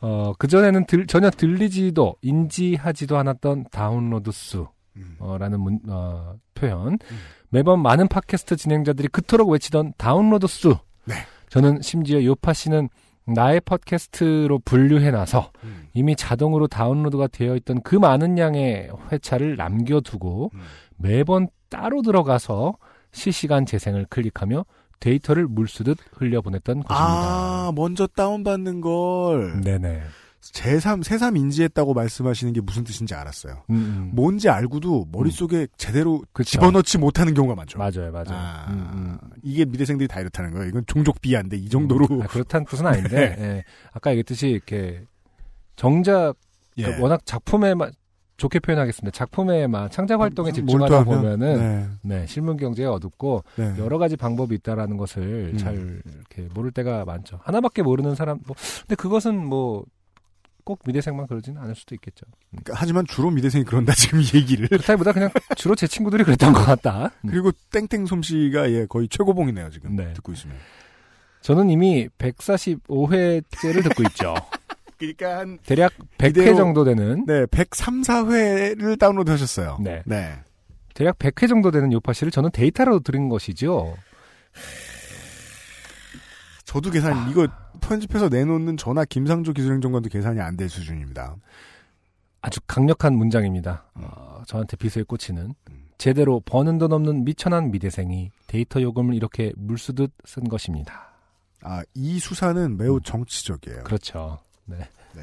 어, 그전에는 들- 전혀 들리지도, 인지하지도 않았던 다운로드 수, 음. 어, 라는 문, 어, 표현. 매번 많은 팟캐스트 진행자들이 그토록 외치던 다운로드 수. 네. 저는 심지어 요파 씨는 나의 팟캐스트로 분류해놔서 음. 이미 자동으로 다운로드가 되어 있던 그 많은 양의 회차를 남겨두고 음. 매번 따로 들어가서 실시간 재생을 클릭하며 데이터를 물수듯 흘려보냈던 것입니다. 아, 먼저 다운받는 걸 네네. 제3, 새삼 인지했다고 말씀하시는 게 무슨 뜻인지 알았어요. 음, 음. 뭔지 알고도 머릿속에 제대로 그쵸. 집어넣지 못하는 경우가 많죠. 맞아요, 맞아요. 아, 음, 음. 이게 미대생들이 다 이렇다는 거예요. 이건 종족 비하인데 이 정도로. 아, 그렇다는 뜻은 아닌데, 네. 예. 아까 얘기했듯이 이렇게 정작 예. 그러니까 워낙 작품에만 좋게 표현하겠습니다. 작품에만 창작 활동에 집중하다 음, 몰두하면, 보면은 네, 네, 실문 경제에 어둡고 네. 여러 가지 방법이 있다라는 것을 음. 잘 이렇게 모를 때가 많죠. 하나밖에 모르는 사람 뭐 근데 그것은 뭐 꼭 미대생만 그러지는 않을 수도 있겠죠. 음. 그러니까 하지만 주로 미대생이 그런다 지금 이 얘기를. 그렇다기보다 그냥 주로 제 친구들이 그랬던 것 같다. 음. 그리고 땡땡 솜씨가 예 거의 최고봉이네요 지금 네. 듣고 있으면. 저는 이미 145회째를 듣고 있죠. 그러니까 한 대략 100회 이대로- 정도 되는 네, 103, 4회를 다운로드 하셨어요. 네. 네. 대략 100회 정도 되는 요팟시를 저는 데이터로 들은 것이죠. 저도 계산 이거 편집해서 내놓는 전화 김상조 기술행정관도 계산이 안 될 수준입니다. 아주 강력한 문장입니다. 어, 저한테 비수에 꽂히는 제대로 버는 돈 없는 미천한 미대생이 데이터 요금을 이렇게 물 쓰듯 쓴 것입니다. 아, 이 수사는 매우 정치적이에요. 그렇죠. 네. 네.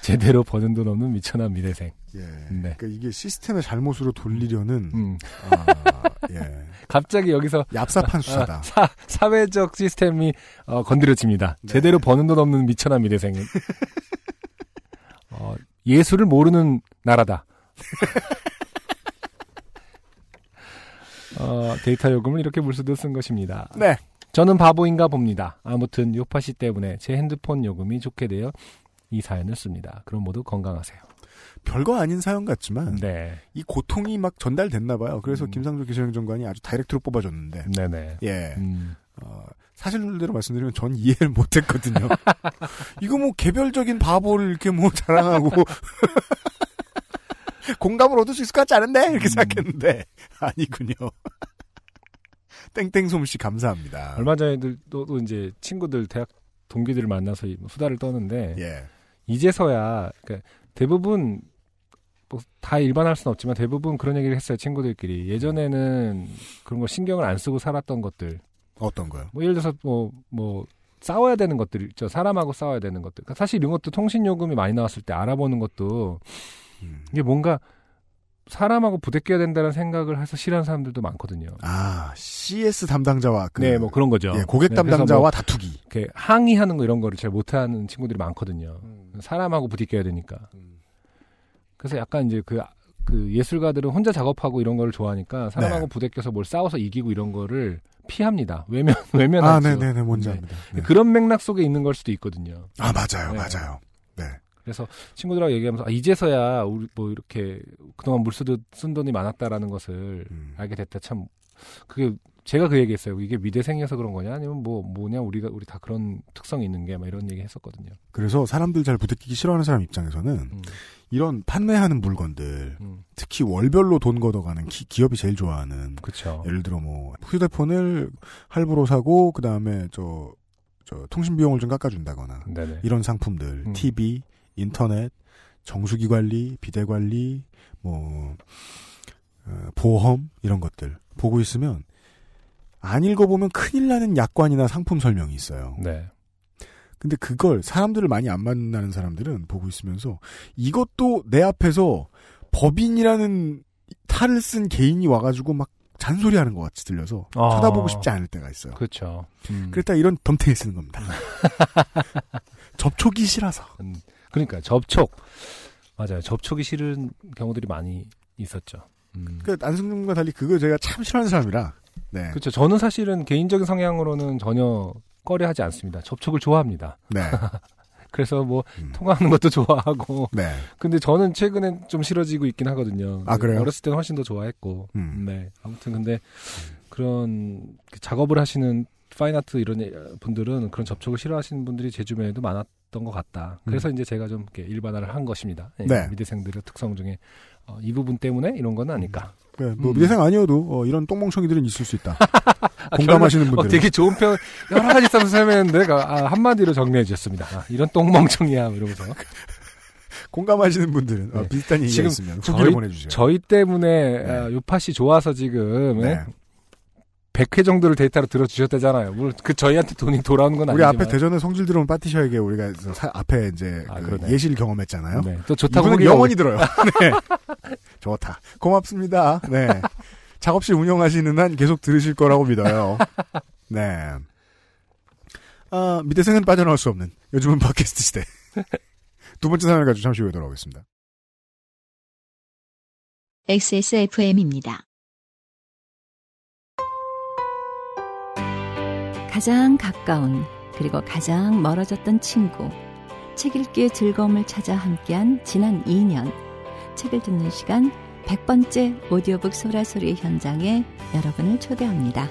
제대로 버는 돈 없는 미천한 미대생. 예. 네. 그러니까 이게 시스템의 잘못으로 돌리려는 음. 아, 예. 갑자기 여기서 얍삽한 수사다. 아, 사, 사회적 시스템이 어, 건드려집니다. 네. 제대로 버는 돈 없는 미천한 미대생은 어, 예술을 모르는 나라다. 어, 데이터 요금을 이렇게 물수도 쓴 것입니다. 네. 저는 바보인가 봅니다. 아무튼 요파 씨 때문에 제 핸드폰 요금이 좋게 되어 이 사연을 씁니다. 그럼 모두 건강하세요. 별거 아닌 사연 같지만 네, 이 고통이 막 전달됐나 봐요. 그래서 음. 김상조 기술행정관이 아주 다이렉트로 뽑아줬는데. 네네. 예. 음, 어, 사실대로 말씀드리면 전 이해를 못했거든요. 이거 뭐 개별적인 바보를 이렇게 뭐 자랑하고 공감을 얻을 수 있을 것 같지 않은데 이렇게 음. 생각했는데 아니군요. 땡땡 솜씨 감사합니다. 얼마 전에도 또, 또 이제 친구들 대학 동기들을 만나서 이 수다를 떠는데 예. 이제서야 그러니까 대부분 뭐 다 일반할 수는 없지만 대부분 그런 얘기를 했어요 친구들끼리 예전에는 그런 걸 신경을 안 쓰고 살았던 것들 어떤 거요? 뭐 예를 들어서 뭐뭐 싸워야 되는 것들 있죠 사람하고 싸워야 되는 것들 그러니까 사실 이런 것도 통신 요금이 많이 나왔을 때 알아보는 것도 음. 이게 뭔가 사람하고 부대껴야 된다는 생각을 해서 싫어하는 사람들도 많거든요. 아 CS 담당자와 그 네, 뭐 그런 거죠. 예, 고객 네, 담당자와 뭐 다투기. 이렇게 항의하는 거 이런 거를 잘 못하는 친구들이 많거든요. 사람하고 부딪혀야 되니까. 그래서 약간 이제 그, 그 예술가들은 혼자 작업하고 이런 거를 좋아하니까 사람하고 네. 부대껴서 뭘 싸워서 이기고 이런 거를 피합니다. 외면, 아, 외면하죠. 네네네, 뭔지 네. 압니다. 네. 그런 맥락 속에 있는 걸 수도 있거든요. 아, 맞아요, 네. 맞아요. 네. 그래서 친구들하고 얘기하면서 아, 이제서야 우리 뭐 이렇게 그동안 물쓰듯 쓴 돈이 많았다라는 것을 음. 알게 됐다 참 그게 제가 그 얘기했어요. 이게 미대생이어서 그런 거냐 아니면 뭐 뭐냐 우리가 우리 다 그런 특성이 있는 게 막 이런 얘기 했었거든요. 그래서 사람들 잘 부대끼기 싫어하는 사람 입장에서는 음, 이런 판매하는 물건들, 음, 특히 월별로 돈 걷어가는 기, 기업이 제일 좋아하는 그렇죠. 예를 들어 뭐 휴대폰을 할부로 사고 그 다음에 저, 저 통신 비용을 좀 깎아준다거나 네네. 이런 상품들, 음. TV, 인터넷, 정수기 관리, 비대 관리, 뭐 어, 보험 이런 것들 보고 있으면 안 읽어보면 큰일 나는 약관이나 상품 설명이 있어요. 네. 근데 그걸 사람들을 많이 안 만나는 사람들은 보고 있으면서 이것도 내 앞에서 법인이라는 탈을 쓴 개인이 와가지고 막 잔소리하는 것 같이 들려서 아. 쳐다보고 싶지 않을 때가 있어요. 그렇죠. 음. 그랬다 이런 덤탱이 쓰는 겁니다. 접촉이 싫어서. 음, 그러니까 접촉 맞아요. 접촉이 싫은 경우들이 많이 있었죠. 음. 그 안승준과 달리 그거 제가 참 싫어하는 사람이라. 네. 그렇죠. 저는 사실은 개인적인 성향으로는 전혀 꺼려하지 않습니다. 접촉을 좋아합니다. 네. 그래서 뭐 음. 통화하는 것도 좋아하고. 네. 근데 저는 최근엔 좀 싫어지고 있긴 하거든요. 아, 그래요? 어렸을 때는 훨씬 더 좋아했고. 음. 네. 아무튼 근데 그런 그 작업을 하시는 파인아트 이런 예, 분들은 그런 접촉을 싫어하시는 분들이 제 주변에도 많았던 것 같다. 그래서 이제 제가 좀 이렇게 일반화를 한 것입니다. 예, 음. 네. 미대생들의 특성 중에 어, 이 부분 때문에 이런 건 아닐까. 네, 뭐 음. 미대생 아니어도 어, 이런 똥멍청이들은 있을 수 있다. 공감하시는 어, 분들. 되게 좋은 표현 여러 가지 써서 설명했는데 아, 한마디로 정리해 주셨습니다. 아, 이런 똥멍청이야 이러면서 공감하시는 분들은 어, 네. 비슷한 얘기가 있으면 저희- 보내주세요. 저희 때문에 네. 아, 요팟이 좋아서 지금 예? 네. 100회 정도를 데이터로 들어주셨다잖아요. 물론 그 저희한테 돈이 돌아오는 건 우리 아니지만 앞에 대전에 성질 들어온 파티셔에게 우리가 저 사- 앞에 이제 아, 그. 예시를 경험했잖아요. 네, 또 좋다고 이분은 영원히 들어요. 네. 좋다. 고맙습니다. 네. 작업실 운영하시는 한 계속 들으실 거라고 믿어요. 네. 아, 미대생은 빠져나올 수 없는 요즘은 팟캐스트 시대. 두 번째 사연을 가지고 잠시 후에 돌아오겠습니다. XSFM입니다. 가장 가까운 그리고 가장 멀어졌던 친구 책 읽기의 즐거움을 찾아 함께한 지난 2년 책을 듣는 시간 100번째 오디오북 소라소리 현장에 여러분을 초대합니다.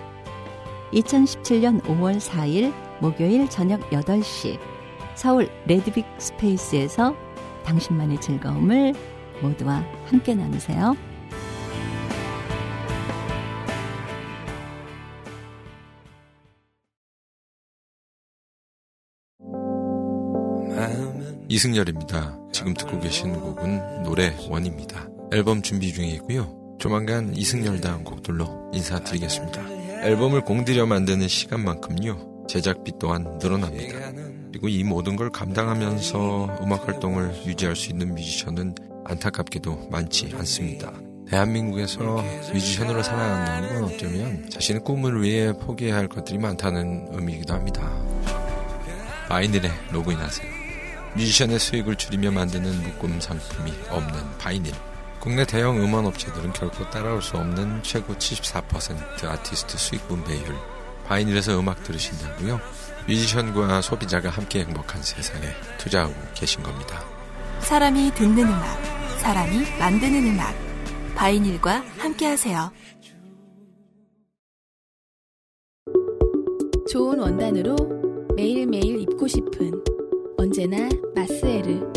2017년 5월 4일 목요일 저녁 8시 서울 레드빅 스페이스에서 당신만의 즐거움을 모두와 함께 나누세요. 이승열입니다. 지금 듣고 계신 곡은 노래 원입니다. 앨범 준비 중에 있고요. 조만간 이승열 다음 곡들로 인사드리겠습니다. 앨범을 공들여 만드는 시간만큼요. 제작비 또한 늘어납니다. 그리고 이 모든 걸 감당하면서 음악 활동을 유지할 수 있는 뮤지션은 안타깝게도 많지 않습니다. 대한민국에서 뮤지션으로 살아간다는 건 어쩌면 자신의 꿈을 위해 포기해야 할 것들이 많다는 의미이기도 합니다. 바이닐에 로그인하세요. 뮤지션의 수익을 줄이며 만드는 묶음 상품이 없는 바이닐. 국내 대형 음원 업체들은 결코 따라올 수 없는 최고 74% 아티스트 수익 분배율. 바이닐에서 음악 들으신다고요? 뮤지션과 소비자가 함께 행복한 세상에 투자하고 계신 겁니다. 사람이 듣는 음악, 사람이 만드는 음악. 바이닐과 함께 하세요. 좋은 원단으로 매일매일 입고 싶은 언제나 마스에르.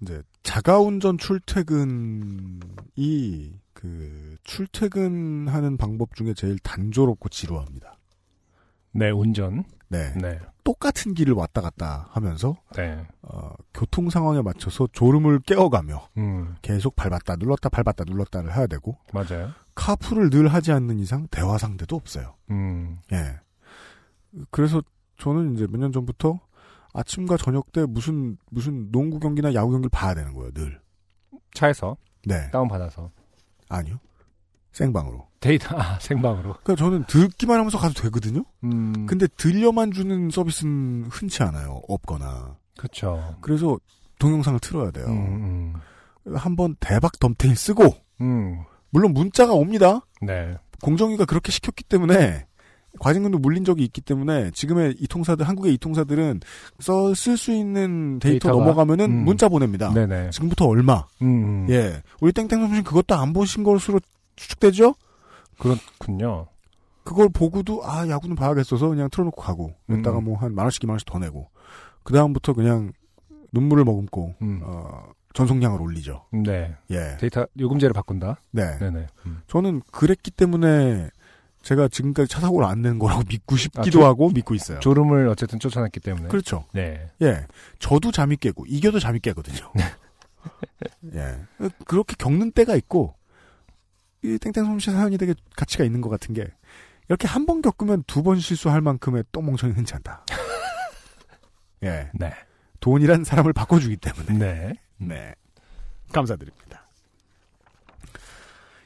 이제 자가운전 출퇴근이 그 출퇴근하는 방법 중에 제일 단조롭고 지루합니다. 네, 운전. 네. 네. 똑같은 길을 왔다 갔다 하면서 네. 어, 교통 상황에 맞춰서 졸음을 깨어가며 음, 계속 밟았다 눌렀다 밟았다 눌렀다를 해야 되고 맞아요. 카풀을 늘 하지 않는 이상 대화 상대도 없어요. 음, 예. 그래서 저는 이제 몇 년 전부터 아침과 저녁 때 무슨 무슨 농구 경기나 야구 경기를 봐야 되는 거예요. 늘. 차에서 네. 다운 받아서. 아니요. 생방으로. 데이터, 아, 생방으로. 그러니까 저는 듣기만 하면서 가도 되거든요. 음, 근데 들려만 주는 서비스는 흔치 않아요. 없거나. 그쵸. 그래서 동영상을 틀어야 돼요. 음, 한번 대박 덤테인 쓰고 음, 음, 물론 문자가 옵니다. 네. 공정위가 그렇게 시켰기 때문에 과징금도 물린 적이 있기 때문에 지금의 이 통사들 한국의 이 통사들은 써 쓸 수 있는 데이터 데이터가? 넘어가면은 음. 문자 보냅니다. 네네. 지금부터 얼마? 음, 음. 예, 우리 땡땡 선생 그것도 안 보신 것으로 추측되죠? 그렇군요. 그걸 보고도 아 야구는 봐야겠어서 그냥 틀어놓고 가고 음. 이따가 뭐한 만 원씩 이만 원씩 더 내고 그 다음부터 그냥 눈물을 머금고 음. 어, 전송량을 올리죠. 네. 예, 데이터 요금제를 바꾼다. 네. 네네. 음. 저는 그랬기 때문에 제가 지금까지 차 사고를 안 낸 거라고 믿고 싶기도 조- 하고 믿고 있어요. 졸음을 어쨌든 쫓아냈기 때문에. 그렇죠. 네. 예, 저도 잠이 깨고 이겨도 잠이 깨거든요. 예, 그렇게 겪는 때가 있고 이 땡땡 솜씨 사연이 되게 가치가 있는 것 같은 게 이렇게 한 번 겪으면 두 번 실수할 만큼의 똥멍청이 흔치 않다. 예, 네. 돈이란 사람을 바꿔주기 때문에. 네. 네, 감사드립니다.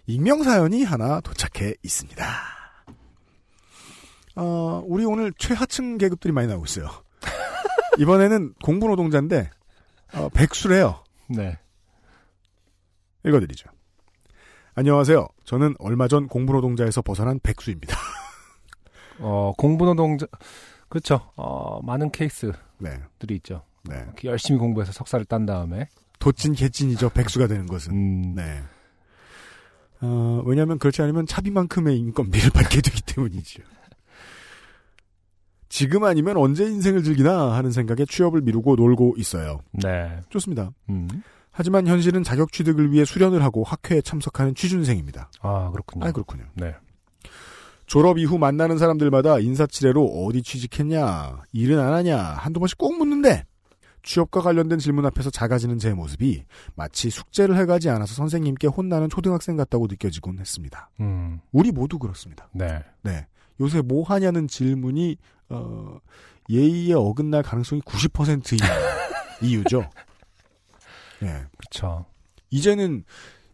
익명 사연이 하나 도착해 있습니다. 어, 우리 오늘 최하층 계급들이 많이 나오고 있어요. 이번에는 공부 노동자인데 어, 백수래요. 네. 읽어드리죠. 안녕하세요. 저는 얼마 전 공부 노동자에서 벗어난 백수입니다. 어, 공부노동자, 그렇죠. 어, 많은 케이스들이 네, 있죠. 네. 열심히 공부해서 석사를 딴 다음에. 도찐 개찐이죠. 백수가 되는 것은. 음, 네. 어, 왜냐하면 그렇지 않으면 차비만큼의 인건비를 받게 되기 때문이죠. 지금 아니면 언제 인생을 즐기나 하는 생각에 취업을 미루고 놀고 있어요. 네. 좋습니다. 음. 하지만 현실은 자격 취득을 위해 수련을 하고 학회에 참석하는 취준생입니다. 아, 그렇군요. 아, 그렇군요. 네. 졸업 이후 만나는 사람들마다 인사치레로 어디 취직했냐, 일은 안 하냐, 한두 번씩 꼭 묻는데, 취업과 관련된 질문 앞에서 작아지는 제 모습이 마치 숙제를 해가지 않아서 선생님께 혼나는 초등학생 같다고 느껴지곤 했습니다. 음. 우리 모두 그렇습니다. 네. 네. 요새 뭐 하냐는 질문이, 어, 예의에 어긋날 가능성이 90%인 이유죠. 예. 그쵸. 이제는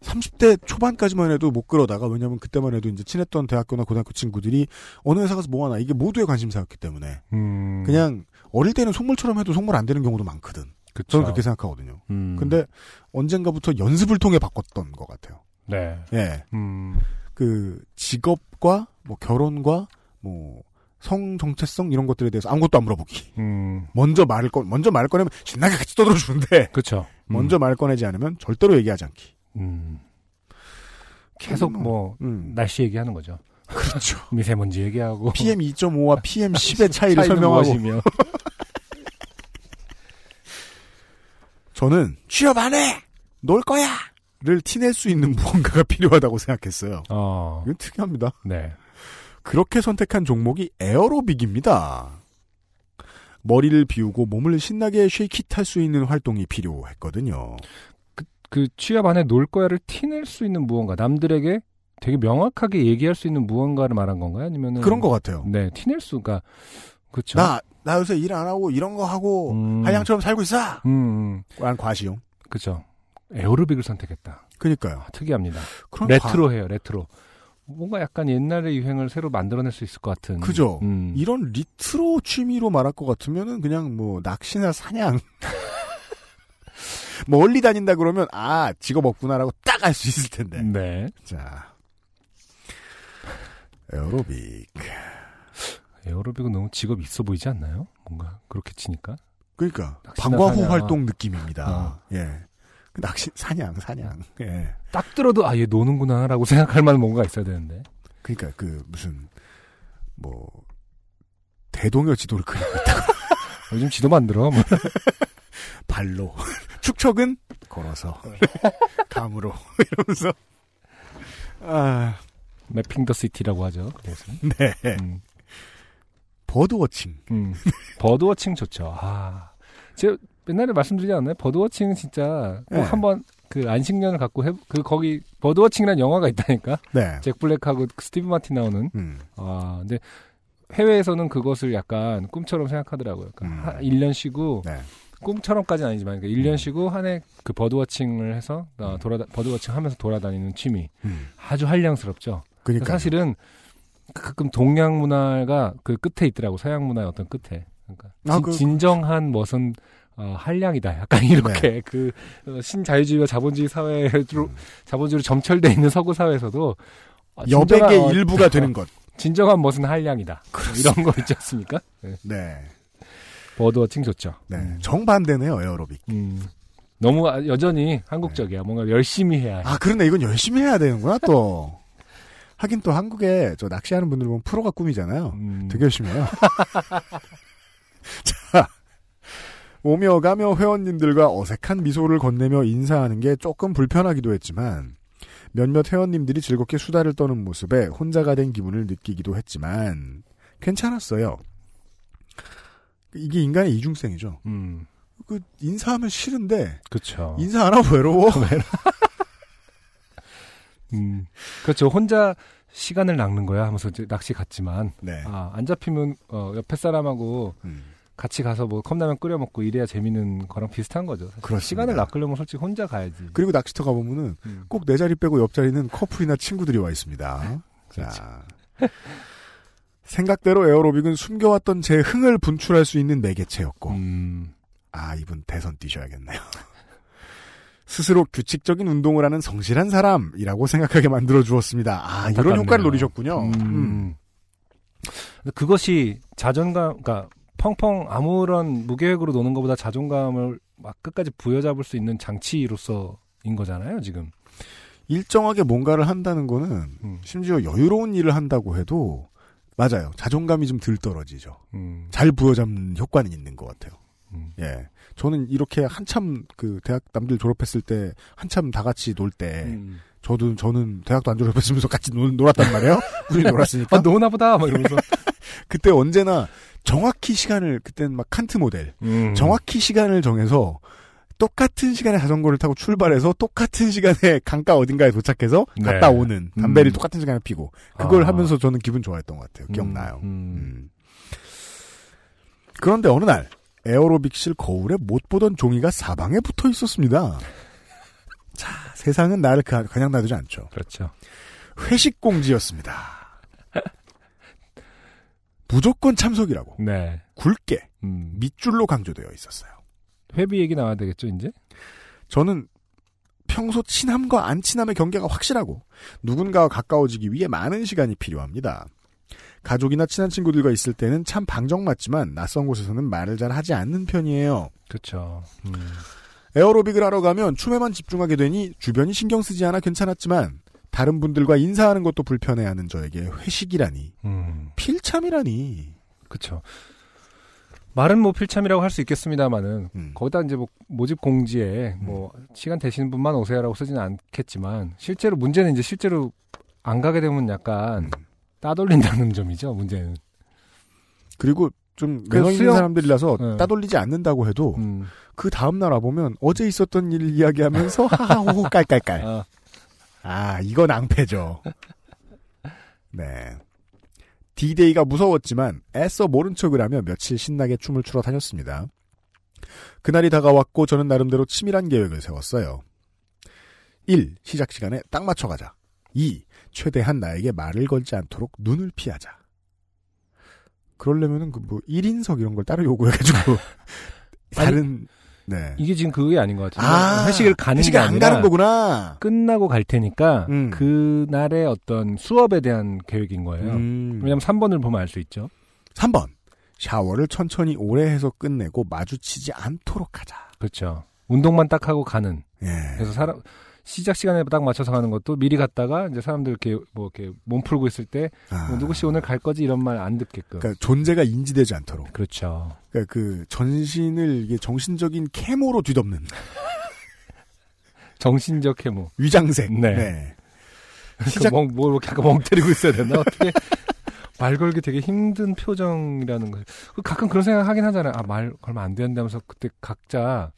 30대 초반까지만 해도 못 그러다가 왜냐면 그때만 해도 이제 친했던 대학교나 고등학교 친구들이 어느 회사 가서 뭐 하나 이게 모두의 관심사였기 때문에 음. 그냥 어릴 때는 속물처럼 해도 속물 안 되는 경우도 많거든. 그쵸. 저는 그렇게 생각하거든요. 음. 근데 언젠가부터 연습을 통해 바꿨던 것 같아요. 네. 예. 음. 그 직업과 뭐 결혼과 뭐 성 정체성 이런 것들에 대해서 아무것도 안 물어보기. 음. 먼저 말을 꺼 먼저 말을 꺼내면 신나게 같이 떠들어 주는데 그쵸. 음. 먼저 말을 꺼내지 않으면 절대로 얘기하지 않기. 음. 계속 뭐, 음. 날씨 얘기하는 거죠. 그렇죠. 미세먼지 얘기하고. PM 2.5와 PM 10의 차이를 설명하고. 저는 취업 안 해! 놀 거야! 를 티낼 수 있는 무언가가 필요하다고 생각했어요. 어. 이건 특이합니다. 네. 그렇게 선택한 종목이 에어로빅입니다. 머리를 비우고 몸을 신나게 shake it 할 수 있는 활동이 필요했거든요. 그 취업 안에 놀 거야를 티낼 수 있는 무언가, 남들에게 되게 명확하게 얘기할 수 있는 무언가를 말한 건가요? 아니면은 그런 것 같아요. 네, 티낼 수가 그렇죠. 나, 나 요새 일 안 하고 이런 거 하고 음. 한량처럼 살고 있어! 음, 음, 란 과시용. 그렇죠. 에어로빅을 선택했다. 그니까요. 아, 특이합니다. retro해요, retro. 뭔가 약간 옛날의 유행을 새로 만들어낼 수 있을 것 같은. 그죠. 음. 이런 리트로 취미로 말할 것 같으면은 그냥 뭐 낚시나 사냥 멀리 다닌다 그러면 아 직업 없구나라고 딱 알 수 있을 텐데. 네. 자 에어로빅. 에어로빅은 너무 직업 있어 보이지 않나요? 뭔가 그렇게 치니까. 그러니까 방과후 사냥. 활동 느낌입니다. 어. 예. 그 낚시 사냥 사냥. 예. 딱 들어도 아 얘 노는구나라고 생각할 만한 뭔가 있어야 되는데. 그러니까 그 무슨 뭐 대동여 지도를 그리고 있다고 요즘 지도 만들어. 뭐. 발로 축척은 걸어서 감으로 이러면서 아 mapping the city라고 하죠. 그래서. 네. 음, birdwatching. 음. birdwatching 좋죠. 아. 제가 옛날에 말씀드리지 않았나요? birdwatching은 진짜 꼭 네. 한번 그 안식년을 갖고 해, 그 거기 birdwatching이라는 영화가 있다니까. 네. 잭 블랙하고 스티브 마틴 나오는. 음. 아, 근데 해외에서는 그것을 약간 꿈처럼 생각하더라고요. 그러니까 음. 한 1년 쉬고 네. 꿈처럼까지는 아니지만 그러니까 1년 음. 쉬고 한 해 그 버드워칭을 해서 어, 돌아 버드워칭 하면서 돌아다니는 취미 음. 아주 한량스럽죠. 그러니까 사실은 가끔 동양 문화가 그 끝에 있더라고 서양 문화의 어떤 끝에. 그러니까 아, 진- 그- 진정한 멋은 어, 한량이다. 약간 이렇게 네. 그 어, 신자유주의와 자본주의 사회로 음. 자본주의로 점철돼 있는 서구 사회에서도 어, 진정한, 여백의 어, 일부가 되는 것. 진정한 멋은 한량이다. 이런 거 있지 않습니까? 네. 네. 버드워칭 좋죠. 네. 음. 정반대네요, 에어로빅. 음. 너무 아- 여전히 한국적이야. 뭔가 열심히 해야 해. 아, 그런데 이건 열심히 해야 되는구나, 또. 하긴 또 한국에 저 낚시하는 분들 보면 프로가 꿈이잖아요. 음. 되게 열심히 해요. 자. 오며 가며 회원님들과 어색한 미소를 건네며 인사하는 게 조금 불편하기도 했지만 몇몇 회원님들이 즐겁게 수다를 떠는 모습에 혼자가 된 기분을 느끼기도 했지만 괜찮았어요. 이게 인간의 이중성이죠. 음. 그 인사하면 싫은데 그렇죠. 인사 안 하고 외로워. 음. 그렇죠. 혼자 시간을 낚는 거야 하면서 이제 낚시 갔지만 네. 아, 안 잡히면 어, 옆에 사람하고 음. 같이 가서 뭐 컵라면 끓여 먹고 이래야 재밌는 거랑 비슷한 거죠. 시간을 낚으려면 솔직히 혼자 가야지. 그리고 낚시터 가보면은 음. 꼭내 자리 빼고 옆 자리는 커플이나 친구들이 와 있습니다. 그렇죠. 자. 생각대로 에어로빅은 숨겨왔던 제 흥을 분출할 수 있는 매개체였고, 음. 아, 이분 대선 뛰셔야겠네요. 스스로 규칙적인 운동을 하는 성실한 사람이라고 생각하게 만들어 주었습니다. 아, 이런 안타깝네요. 효과를 노리셨군요. 음. 음. 그것이 자존감, 그러니까 펑펑 아무런 무계획으로 노는 것보다 자존감을 막 끝까지 부여잡을 수 있는 장치로서인 거잖아요, 지금. 일정하게 뭔가를 한다는 거는 음. 심지어 여유로운 일을 한다고 해도 맞아요. 자존감이 좀 덜 떨어지죠. 음. 잘 부여잡는 효과는 있는 것 같아요. 음. 예. 저는 이렇게 한참 그 대학 남들 졸업했을 때 한참 다 같이 놀때 음. 저도 저는 대학도 안 졸업했으면서 같이 놀, 놀았단 말이에요. 꾸준히 놀았으니까. 아, 노나 보다! 막 이러면서. 그때 언제나 정확히 시간을 그때는 막 칸트 모델 음. 정확히 시간을 정해서 똑같은 시간에 자전거를 타고 출발해서 똑같은 시간에 강가 어딘가에 도착해서 네. 갔다 오는 담배를 음. 똑같은 시간에 피고 그걸 아. 하면서 저는 기분 좋아했던 것 같아요. 음, 기억나요. 음. 음. 그런데 어느 날 에어로빅실 거울에 못 보던 종이가 사방에 붙어 있었습니다. 자, 세상은 나를 그- 그냥 놔두지 않죠. 그렇죠. 회식 공지였습니다. 무조건 참석이라고 네. 굵게 음. 밑줄로 강조되어 있었어요. 회비 얘기 나와야 되겠죠, 이제? 저는 평소 친함과 안 친함의 경계가 확실하고 누군가와 가까워지기 위해 많은 시간이 필요합니다. 가족이나 친한 친구들과 있을 때는 참 방정 맞지만 낯선 곳에서는 말을 잘 하지 않는 편이에요. 그렇죠. 음. 에어로빅을 하러 가면 춤에만 집중하게 되니 주변이 신경 쓰지 않아 괜찮았지만 다른 분들과 인사하는 것도 불편해하는 저에게 회식이라니 음. 필참이라니 그렇죠. 말은 뭐 필참이라고 할 수 있겠습니다만은 음. 거기다 이제 뭐 모집 공지에 뭐 시간 되시는 분만 오세요라고 쓰지는 않겠지만 실제로 문제는 이제 실제로 안 가게 되면 약간 음. 따돌린다는 점이죠. 문제는. 그리고 좀그 매너 있는 사람들이라서 네. 따돌리지 않는다고 해도 음. 그 다음 날 와보면 어제 있었던 일 이야기하면서 하하호호 깔깔깔. 아, 아, 이건 낭패죠. 네. D-Day가 무서웠지만 애써 모른 척을 하며 며칠 신나게 춤을 추러 다녔습니다. 그날이 다가왔고 저는 나름대로 치밀한 계획을 세웠어요. 1. 시작 시간에 딱 맞춰 가자. 2. 최대한 나에게 말을 걸지 않도록 눈을 피하자. 그러려면은 그 뭐 1인석 이런 걸 따로 요구해가지고 다른 네. 이게 지금 그게 아닌 것 같은데 아, 회식을 가는 회식을 게안 아니라 가는 거구나. 끝나고 갈 테니까 음. 그 날의 어떤 수업에 대한 계획인 거예요. 음. 왜냐하면 3번을 보면 알 수 있죠. 3번. 샤워를 천천히 오래 해서 끝내고 마주치지 않도록 하자. 그렇죠. 운동만 딱 하고 가는. 예. 그래서 사람 시작 시간에 딱 맞춰서 가는 것도 미리 갔다가 이제 사람들 이렇게 뭐 이렇게 몸 풀고 있을 때 아, 뭐 누구 씨 오늘 갈 거지 이런 말 안 듣게끔. 그러니까 존재가 인지되지 않도록. 그렇죠. 그러니까 그 전신을 이게 정신적인 케모로 뒤덮는 정신적 해모. 위장색. 네. 네. 시작 시작- 멍, 뭐 이렇게 약간 멍 때리고 있어야 되나 어떻게 말 걸기 되게 힘든 표정이라는 거. 그 가끔 그런 생각 하긴 하잖아요. 아 말 걸면 안 된다면서 그때 각자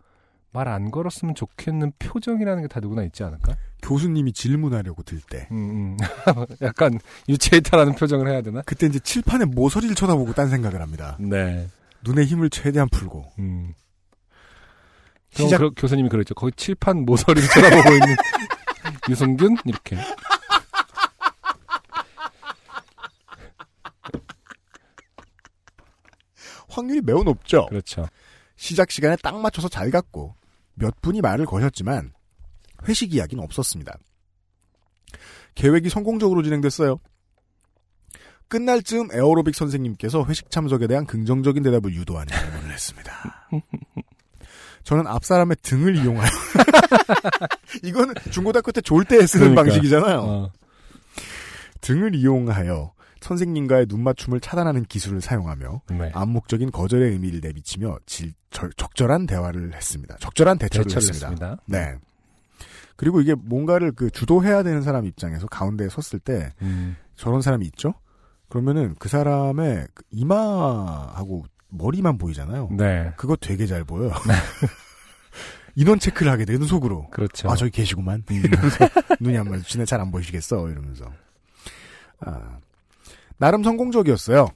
말 안 걸었으면 좋겠는 표정이라는 게 다 누구나 있지 않을까? 교수님이 질문하려고 들 때. 음, 음. 약간 유체이탈하는 표정을 해야 되나? 그때 이제 칠판에 모서리를 쳐다보고 딴 생각을 합니다. 네. 눈의 힘을 최대한 풀고. 음. 시작- 시작... 교수님이 그랬죠. 거기 칠판 모서리를 쳐다보고 있는 유승균 이렇게. 확률이 매우 높죠. 그렇죠. 시작 시간에 딱 맞춰서 잘 갔고 몇 분이 말을 거셨지만 회식 이야기는 없었습니다. 계획이 성공적으로 진행됐어요. 끝날 즈음 에어로빅 선생님께서 회식 참석에 대한 긍정적인 대답을 유도하는 질문을 했습니다. 저는 앞 사람의 등을 이용하여 이거는 중고등학교 때 졸 때 쓰는 그러니까. 방식이잖아요. 어. 등을 이용하여 선생님과의 눈맞춤을 차단하는 기술을 사용하며 네. 암묵적인 거절의 의미를 내비치며 질- 절- 적절한 대화를 했습니다. 적절한 대처를, 대처를 했습니다. 했습니다. 네. 그리고 이게 뭔가를 그 주도해야 되는 사람 입장에서 가운데에 섰을 때 음. 저런 사람이 있죠? 그러면은 그 사람의 그 이마하고 머리만 보이잖아요. 네. 그거 되게 잘 보여요. 인원 체크를 하게 되는 속으로. 그렇죠. 아, 저기 계시구만. 이러면서 눈이 안 마주치네. 잘 안 보이시겠어. 이러면서. 아, 나름 성공적이었어요.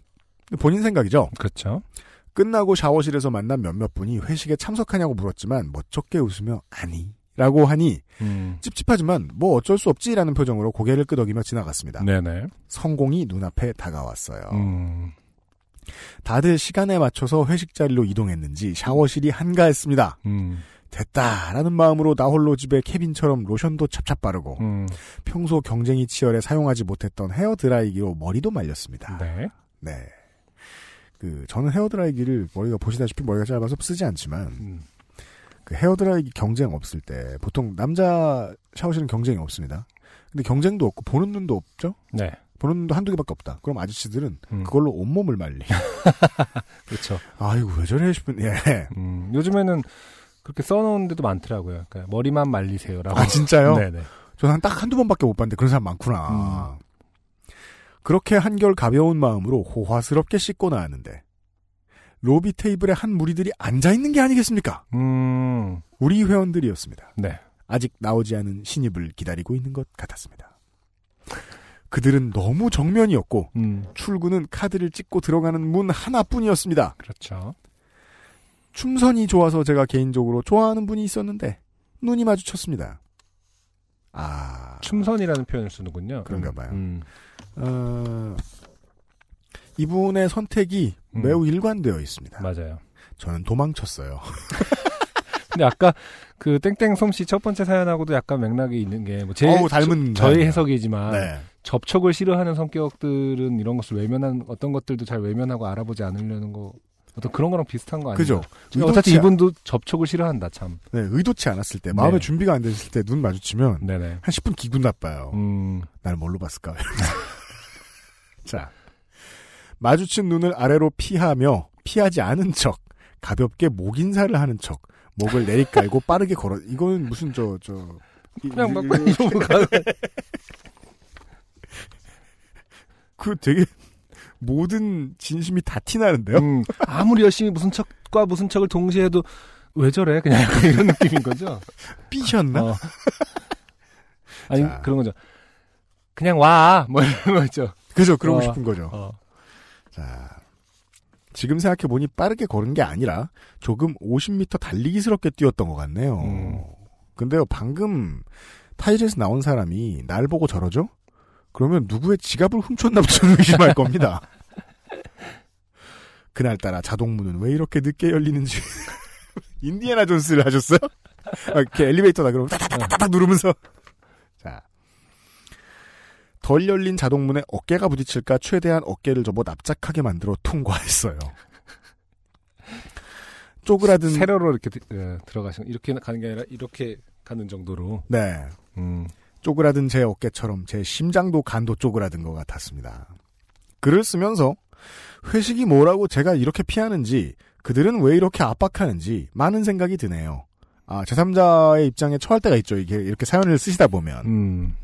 본인 생각이죠. 그렇죠. 끝나고 샤워실에서 만난 몇몇 분이 회식에 참석하냐고 물었지만 멋쩍게 웃으며 아니 라고 하니 음. 찝찝하지만 뭐 어쩔 수 없지라는 표정으로 고개를 끄덕이며 지나갔습니다. 네네. 성공이 눈앞에 다가왔어요. 음. 다들 시간에 맞춰서 회식 자리로 이동했는지 샤워실이 한가했습니다. 음. 됐다라는 마음으로 나홀로 집에 케빈처럼 로션도 찹찹 바르고 음. 평소 경쟁이 치열해 사용하지 못했던 헤어 드라이기로 머리도 말렸습니다. 네. 네. 그 저는 헤어 드라이기를 머리가 보시다시피 머리가 짧아서 쓰지 않지만 음. 그 헤어 드라이기 경쟁 없을 때 보통 남자 샤워실은 경쟁이 없습니다. 근데 경쟁도 없고 보는 눈도 없죠. 네. 보는 눈도 한두 개밖에 없다. 그럼 아저씨들은 음. 그걸로 온몸을 말리. 그렇죠. 아이고 왜 저래 싶은 예. 음. 요즘에는 그렇게 써놓은 데도 많더라고요. 그러니까 머리만 말리세요라고. 아 진짜요? 네네. 저는 딱 한두 번밖에 못 봤는데 그런 사람 많구나. 그렇게 한결 가벼운 마음으로 호화스럽게 씻고 나왔는데 로비 테이블에 한 무리들이 앉아 있는 게 아니겠습니까? 음. 우리 회원들이었습니다. 네. 아직 나오지 않은 신입을 기다리고 있는 것 같았습니다. 그들은 너무 정면이었고 음. 출구는 카드를 찍고 들어가는 문 하나뿐이었습니다. 그렇죠. 춤선이 좋아서 제가 개인적으로 좋아하는 분이 있었는데 눈이 마주쳤습니다. 아, 춤선이라는 표현을 쓰는군요. 그런가 봐요. 음. 어, 이분의 선택이 음. 매우 일관되어 있습니다. 맞아요. 저는 도망쳤어요. 근데 아까 그 땡땡 솜씨 첫 번째 사연하고도 약간 맥락이 있는 게뭐 제, 어우, 닮은 저, 사연이에요. 해석이지만 네. 접촉을 싫어하는 성격들은 이런 것을 외면한 어떤 것들도 잘 외면하고 알아보지 않으려는 거 어떤 그런 거랑 비슷한 거 아니에요? 그죠? 어차피 이분도 접촉을 싫어한다 참. 네, 의도치 않았을 때, 마음의 네. 준비가 안 됐을 때 눈 마주치면 네네. 한 10분 기분 나빠요. 음. 날 뭘로 봤을까? 자, 마주친 눈을 아래로 피하며 피하지 않은 척, 가볍게 목 인사를 하는 척, 목을 내리깔고 빠르게 걸어. 이거는 무슨 저 저. 이- 그냥 막 이- 이러고 가는. 그 되게 모든 진심이 다 티나는데요. 음, 아무리 열심히 무슨 척과 무슨 척을 동시에 해도 왜 저래? 그냥 이런 느낌인 거죠. 삐셨나? 어. 아니 자. 그런 거죠. 그냥 와, 뭐 이런 거죠. 그죠, 그러고 어. 싶은 거죠. 어. 자, 지금 생각해 보니 빠르게 걸은 게 아니라 조금 50m 달리기스럽게 뛰었던 것 같네요. 음. 근데요, 방금 타이즈에서 나온 사람이 날 보고 저러죠? 그러면 누구의 지갑을 훔쳤나 보다 의심할 겁니다. 그날따라 자동문은 왜 이렇게 늦게 열리는지. 인디애나 존스를 하셨어요? 아, 이렇게 엘리베이터다 그러면 따다다다닥 누르면서. 자. 덜 열린 자동문에 어깨가 부딪힐까 최대한 어깨를 접어 납작하게 만들어 통과했어요. 쪼그라든 세로로 이렇게 드- 예, 들어가시는 이렇게 가는 게 아니라 이렇게 가는 정도로. 네 음. 쪼그라든 제 어깨처럼 제 심장도 간도 쪼그라든 것 같았습니다. 글을 쓰면서 회식이 뭐라고 제가 이렇게 피하는지 그들은 왜 이렇게 압박하는지 많은 생각이 드네요. 아, 제3자의 입장에 처할 때가 있죠. 이게 이렇게 사연을 쓰시다 보면. 음.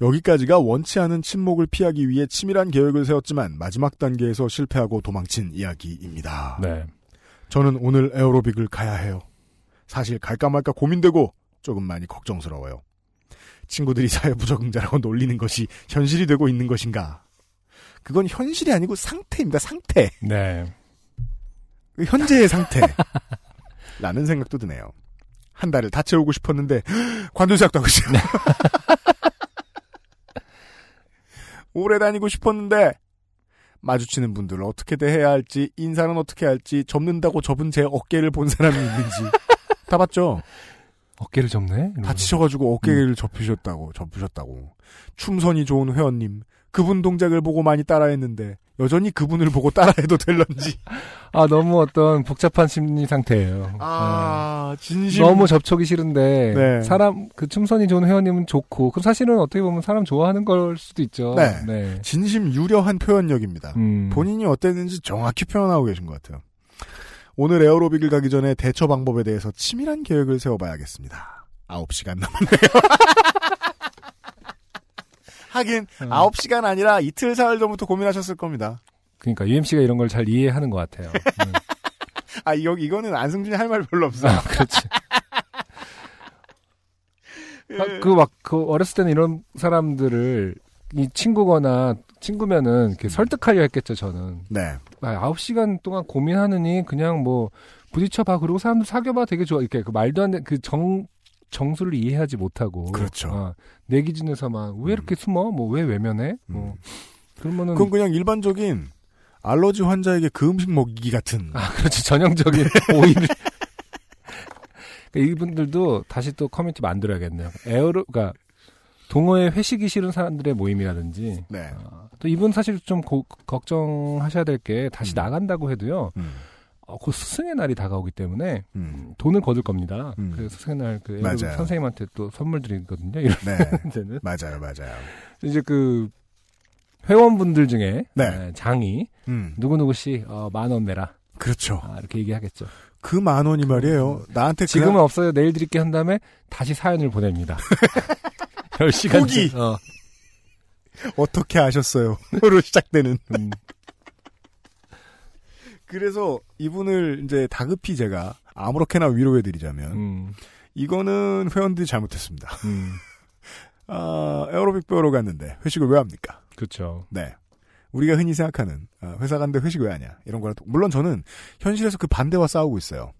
여기까지가 원치 않은 침묵을 피하기 위해 치밀한 계획을 세웠지만 마지막 단계에서 실패하고 도망친 이야기입니다. 네. 저는 오늘 에어로빅을 가야 해요. 사실 갈까 말까 고민되고 조금 많이 걱정스러워요. 친구들이 사회부적응자라고 놀리는 것이 현실이 되고 있는 것인가? 그건 현실이 아니고 상태입니다. 상태. 네. 현재의 상태. 라는 생각도 드네요. 한 달을 다 채우고 싶었는데 관두작도 하고 있어요. 오래 다니고 싶었는데 마주치는 분들을 어떻게 대해야 할지 인사는 어떻게 할지 접는다고 접은 제 어깨를 본 사람이 있는지 다 봤죠. 어깨를 접네. 다치셔가지고 어깨를 접으셨다고 접으셨다고 춤선이 좋은 회원님 그분 동작을 보고 많이 따라했는데 여전히 그분을 보고 따라해도 될런지 아 너무 어떤 복잡한 심리 상태예요. 아 네. 진심 너무 접촉이 싫은데 네. 사람 그 춤선이 좋은 회원님은 좋고 그럼 사실은 어떻게 보면 사람 좋아하는 걸 수도 있죠. 네. 진심 유려한 표현력입니다. 음. 본인이 어땠는지 정확히 표현하고 계신 것 같아요. 오늘 에어로빅을 가기 전에 대처 방법에 대해서 치밀한 계획을 세워봐야겠습니다. 9시간 남았네요. 하긴 어. 9시간 아니라 이틀 사흘 전부터 고민하셨을 겁니다. 그러니까 UMC가 이런 걸 잘 이해하는 것 같아요. 음. 아, 이거, 이거는 안승준이 할 말 별로 없어. 아, 그렇지. 예. 그막그 어렸을 때는 이런 사람들을 이 친구거나 친구면은 이렇게 설득하려 했겠죠 저는. 네. 아, 9시간 동안 고민하느니 그냥 뭐 부딪혀봐. 그리고 사람들 사귀어봐. 되게 좋아. 이렇게 그 말도 안 되는 그 정 정수를 이해하지 못하고. 그렇죠. 어, 내 기준에서만 왜 이렇게 숨어? 뭐 왜 외면해? 뭐 그러면은 그건 그냥 일반적인 알러지 환자에게 그 음식 먹이기 같은. 아 그렇지. 전형적인 오이를 그러니까 이분들도 다시 또 커뮤니티 만들어야겠네요. 에어로 그러니까 동호회 회식이 싫은 사람들의 모임이라든지. 네. 아, 또 이분 사실 좀 고- 걱정하셔야 될 게 다시 음. 나간다고 해도요 음. 어, 곧 스승의 날이 다가오기 때문에 음. 돈을 거둘 겁니다. 음. 그 스승의 날그. 선생님한테 또 선물 드리거든요. 이런 네. 데는 맞아요, 맞아요. 이제 그 회원분들 중에 네. 네, 장이 음. 누구 누구 씨 어, 만원 내라 그렇죠. 아, 이렇게 얘기하겠죠. 그 만 원이 말이에요. 나한테 지금은 그냥 없어요. 내일 드릴게 한 다음에 다시 사연을 보냅니다. 10시간 포기! 어, 어떻게 아셨어요? 로 시작되는. 음, 그래서 이분을 이제 다급히 제가 아무렇게나 위로해드리자면 음, 이거는 회원들이 잘못했습니다. 음, 아, 에어로빅 배우러 갔는데 회식을 왜 합니까? 그렇죠. 네. 우리가 흔히 생각하는 아, 회사 간데 회식 왜 하냐 이런 거라 물론 저는 현실에서 그 반대와 싸우고 있어요.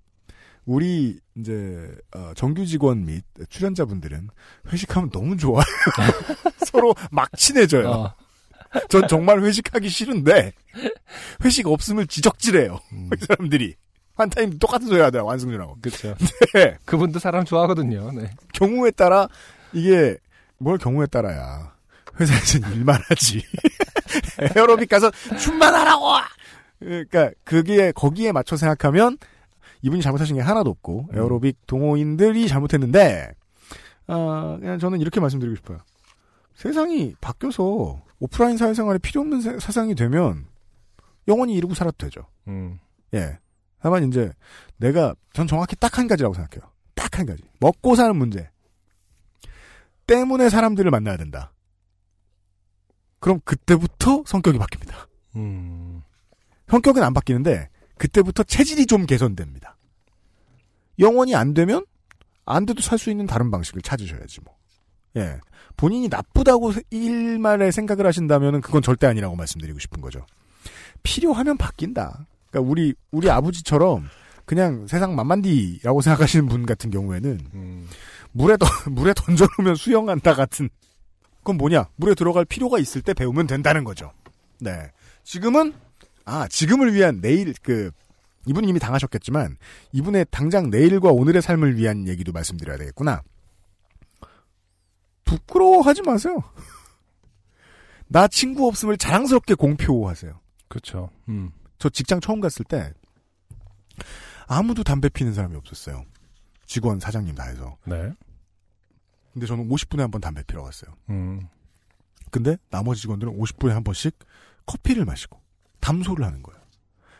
우리 이제 어, 정규 직원 및 출연자분들은 회식하면 너무 좋아요. 서로 막 친해져요. 어, 전 정말 회식하기 싫은데 회식 없으면 지적질해요. 음, 이 사람들이 한타임 똑같은 소리 하더라 완승준하고. 그렇죠. 네. 그분도 사람 좋아하거든요. 네. 경우에 따라 이게 뭘 경우에 따라야 회사에서는 일만 하지 에어로빅 가서 춤만 하라고 그러니까 그게 거기에 맞춰 생각하면 이분이 잘못하신 게 하나도 없고 음. 에어로빅 동호인들이 잘못했는데 아 그냥 저는 이렇게 말씀드리고 싶어요 세상이 바뀌어서 오프라인 사회생활에 필요 없는 세- 세상이 되면 영원히 이러고 살아도 되죠 음, 예. 다만 이제 내가 전 정확히 딱 한 가지라고 생각해요. 딱 한 가지. 먹고 사는 문제. 때문에 사람들을 만나야 된다. 그럼 그때부터 성격이 바뀝니다. 음. 성격은 안 바뀌는데 그때부터 체질이 좀 개선됩니다. 영원히 안 되면 안 돼도 살 수 있는 다른 방식을 찾으셔야지 뭐. 예. 본인이 나쁘다고 세- 일말에 생각을 하신다면은 그건 절대 아니라고 말씀드리고 싶은 거죠. 필요하면 바뀐다. 그러니까 우리 우리 아버지처럼 그냥 세상 만만디라고 생각하시는 분 같은 경우에는 음. 물에 던 물에 던져놓으면 수영한다 같은 그건 뭐냐? 물에 들어갈 필요가 있을 때 배우면 된다는 거죠. 네. 지금은 아 지금을 위한 내일 그 이분이 이미 당하셨겠지만 이분의 당장 내일과 오늘의 삶을 위한 얘기도 말씀드려야 되겠구나. 부끄러워하지 마세요. 나 친구 없음을 자랑스럽게 공표하세요. 그렇죠. 음. 저 직장 처음 갔을 때 아무도 담배 피는 사람이 없었어요. 직원 사장님 다 해서. 네. 근데 저는 50분에 한 번 담배 피러 갔어요. 음. 근데 나머지 직원들은 50분에 한 번씩 커피를 마시고 담소를 하는 거예요.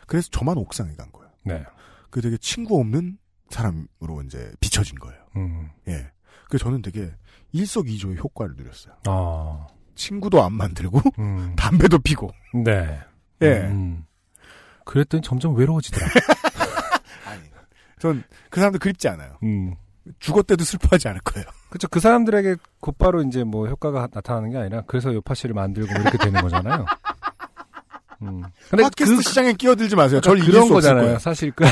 그래서 저만 옥상에 간 거예요. 네. 그 되게 친구 없는 사람으로 이제 비춰진 거예요. 음. 예. 그래서 저는 되게 일석이조의 효과를 누렸어요. 아. 친구도 안 만들고 음. 담배도 피고. 네. 예. 음. 그랬더니 점점 외로워지더라. 아니. 전 그 사람들 그립지 않아요. 음. 죽었대도 슬퍼하지 않을 거예요. 그렇죠. 그 사람들에게 곧바로 이제 뭐 효과가 나타나는 게 아니라 그래서 요파 씨를 만들고 뭐 이렇게 되는 거잖아요. 음. 근데 팟캐스트 그, 시장에 끼어들지 마세요. 절 이길 그런 거잖아요. 사실 그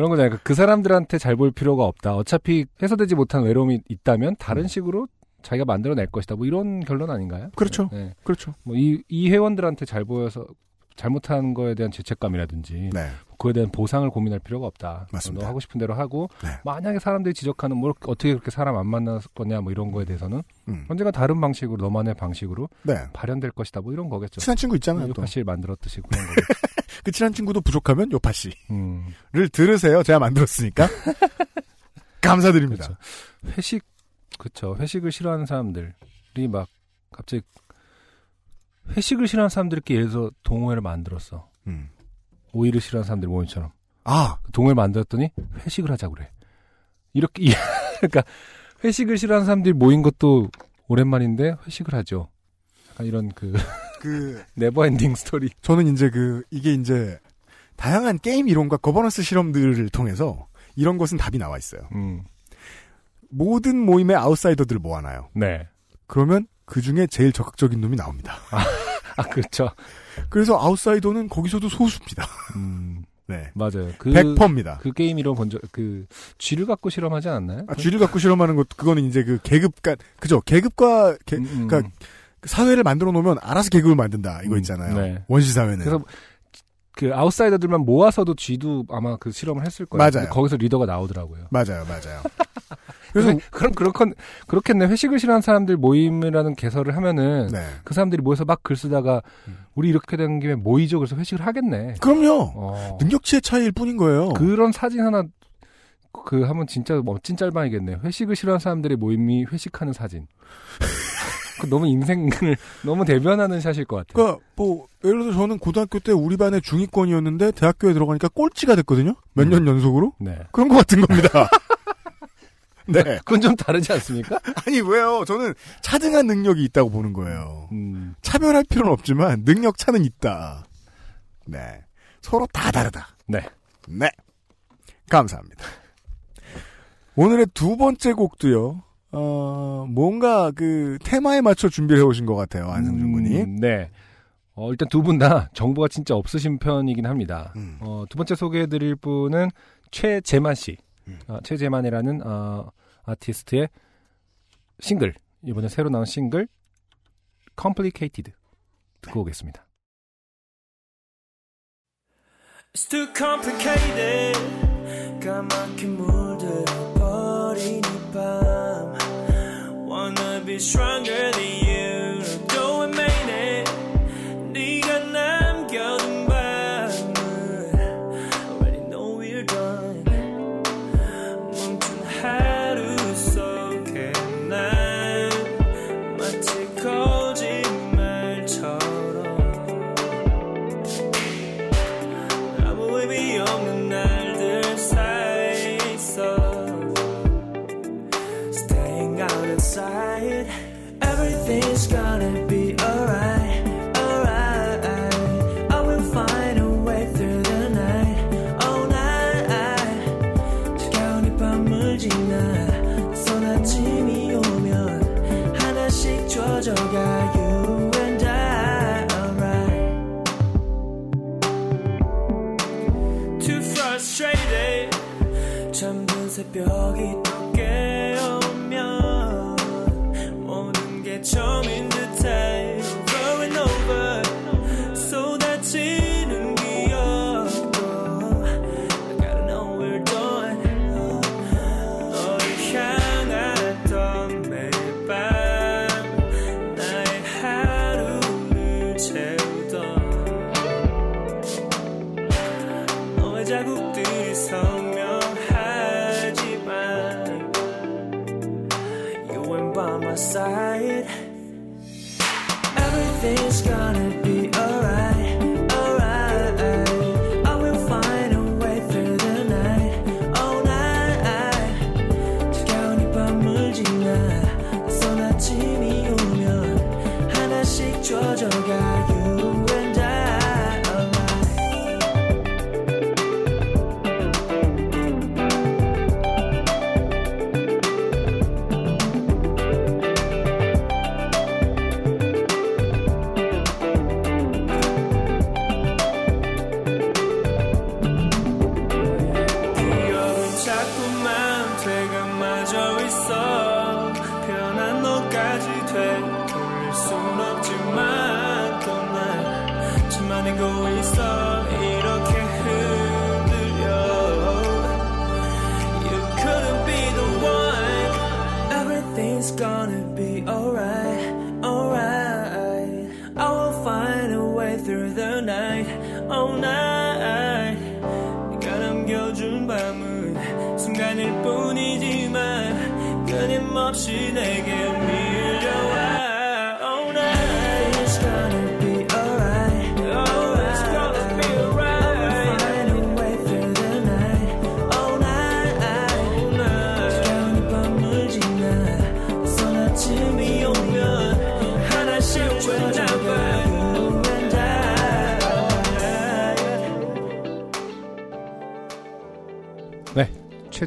그런 거잖아요. 그 사람들한테 잘 보일 필요가 없다. 어차피 해소되지 못한 외로움이 있다면 다른 식으로 자기가 만들어낼 것이다. 뭐 이런 결론 아닌가요? 음. 그렇죠. 네. 그렇죠. 뭐 이 이 회원들한테 잘 보여서 잘못한 거에 대한 죄책감이라든지 네. 그에 대한 보상을 고민할 필요가 없다. 맞습니다. 너 하고 싶은 대로 하고 네. 만약에 사람들이 지적하는 뭐 어떻게 그렇게 사람 안 만났거냐 뭐 이런 거에 대해서는 음. 언젠가 다른 방식으로 너만의 방식으로 네. 발현될 것이다. 뭐 이런 거겠죠. 친한 친구 있잖아요. 또. 요파 씨를 만들었듯이 그런 거겠죠. 그 친한 친구도 부족하면 요파 씨를 음. 들으세요. 제가 만들었으니까. 감사드립니다. 그렇죠. 회식 그쵸 회식을 싫어하는 사람들이 막 갑자기 회식을 싫어하는 사람들끼리 예를 들어서 동호회를 만들었어 음. 오이를 싫어하는 사람들 모임처럼 아, 그 동호회를 만들었더니 회식을 하자 그래 이렇게 이- 그러니까 회식을 싫어하는 사람들이 모인 것도 오랜만인데 회식을 하죠 약간 이런 그 그 never ending story 저는 이제 그 이게 이제 다양한 게임 이론과 거버넌스 실험들을 통해서 이런 것은 답이 나와 있어요. 음, 모든 모임의 아웃사이더들을 모아놔요. 네. 그러면 그 중에 제일 적극적인 놈이 나옵니다. 아 그렇죠 그래서 아웃사이더는 거기서도 소수입니다. 음, 네. 맞아요 그 100%입니다. 그 게임 이론 본적 그 쥐를 갖고 실험하지 않았나요? 아, 쥐를 갖고 실험하는 것, 그거는 이제 그 계급과, 그죠? 계급과, 개- 음, 음. 그러니까 그 사회를 만들어 놓으면 알아서 계급을 만든다. 이거 음, 있잖아요. 네. 원시 사회는. 그래서 그 아웃사이더들만 모아서도 쥐도 아마 그 실험을 했을 거예요. 맞아요. 거기서 리더가 나오더라고요. 맞아요, 맞아요. 그래서 그래서, 그럼 그렇건 그렇겠네. 회식을 싫어하는 사람들 모임이라는 개설을 하면은 네. 그 사람들이 모여서 막 글 쓰다가 음. 우리 이렇게 된 김에 모이죠. 그래서 회식을 하겠네. 그럼요. 어. 능력치의 차이일 뿐인 거예요. 그런 사진 하나 그 하면 진짜 멋진 짤방이겠네. 회식을 싫어하는 사람들의 모임이 회식하는 사진. 그 너무 인생을 너무 대변하는 샷일 것 같아요. 그러니까 뭐 예를 들어 저는 고등학교 때 우리 반의 중위권이었는데 대학교에 들어가니까 꼴찌가 됐거든요. 몇년 연속으로 네. 그런 것 같은 겁니다. 네. 그건 좀 다르지 않습니까? 아니 왜요? 저는 차등한 능력이 있다고 보는 거예요. 음. 차별할 필요는 없지만 능력 차는 있다. 네. 서로 다 다르다. 네. 네. 감사합니다. 오늘의 두 번째 곡도요. 어, 뭔가 그 테마에 맞춰 준비를 해오신 것 같아요. 안승준 군이. 음, 네. 어, 일단 두 분 다 정보가 진짜 없으신 편이긴 합니다. 음. 어, 두 번째 소개해드릴 분은 최재만 씨. 음. 어, 최재만이라는 어, 아티스트의 싱글 이번에 새로 나온 싱글 Complicated 듣고 오겠습니다. It's too complicated 까맣게 물 stronger than you 새벽이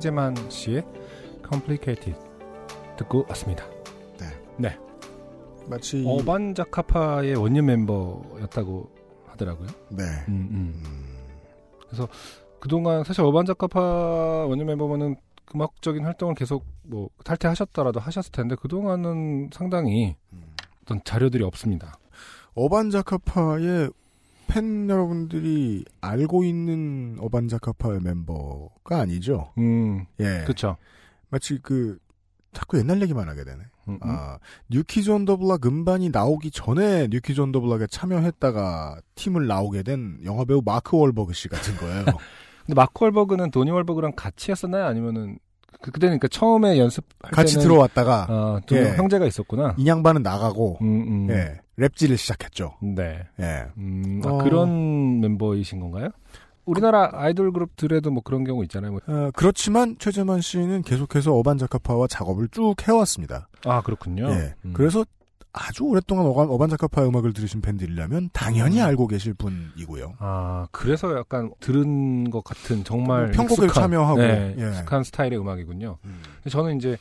최재만 씨의 Complicated 듣고 왔습니다. 네. 네. 마치 어반 자카파의 원년 멤버였다고 하더라고요. 네. 음, 음. 그래서 그동안 사실 어반 자카파 원년 멤버면은 음악적인 활동을 계속 뭐 탈퇴하셨더라도 하셨을 텐데 그동안은 상당히 어떤 자료들이 없습니다. 어반 자카파의 팬 여러분들이 알고 있는 어반자카파의 멤버가 아니죠. 음, 예. 그렇죠. 마치 그 자꾸 옛날 얘기만 하게 되네. 음, 음. 아, 뉴키즈 온 더 블락 음반이 나오기 전에 뉴키즈 온 더 블락에 참여했다가 팀을 나오게 된 영화배우 마크 월버그 씨 같은 거예요. 근데 마크 월버그는 도니 월버그랑 같이 했었나요? 아니면은 그 그때는 그러니까 처음에 연습할 같이 때는 들어왔다가 어, 두 예. 형제가 있었구나. 이 양반은 나가고 음, 음. 예, 랩질을 시작했죠. 네. 예. 음, 아, 어. 그런 멤버이신 건가요? 우리나라 아이돌 그룹들에도 뭐 그런 경우 있잖아요. 뭐. 어, 그렇지만 최재만 씨는 계속해서 어반자카파와 작업을 쭉 해왔습니다. 아 그렇군요. 예. 음. 그래서 아주 오랫동안 어반, 어반자카파 음악을 들으신 팬들이라면 당연히 음. 알고 계실 분이고요. 아 그래서 약간 들은 것 같은 정말 뭐 편곡에 익숙한, 참여하고, 네, 예. 익숙한 스타일의 음악이군요. 음. 저는 이제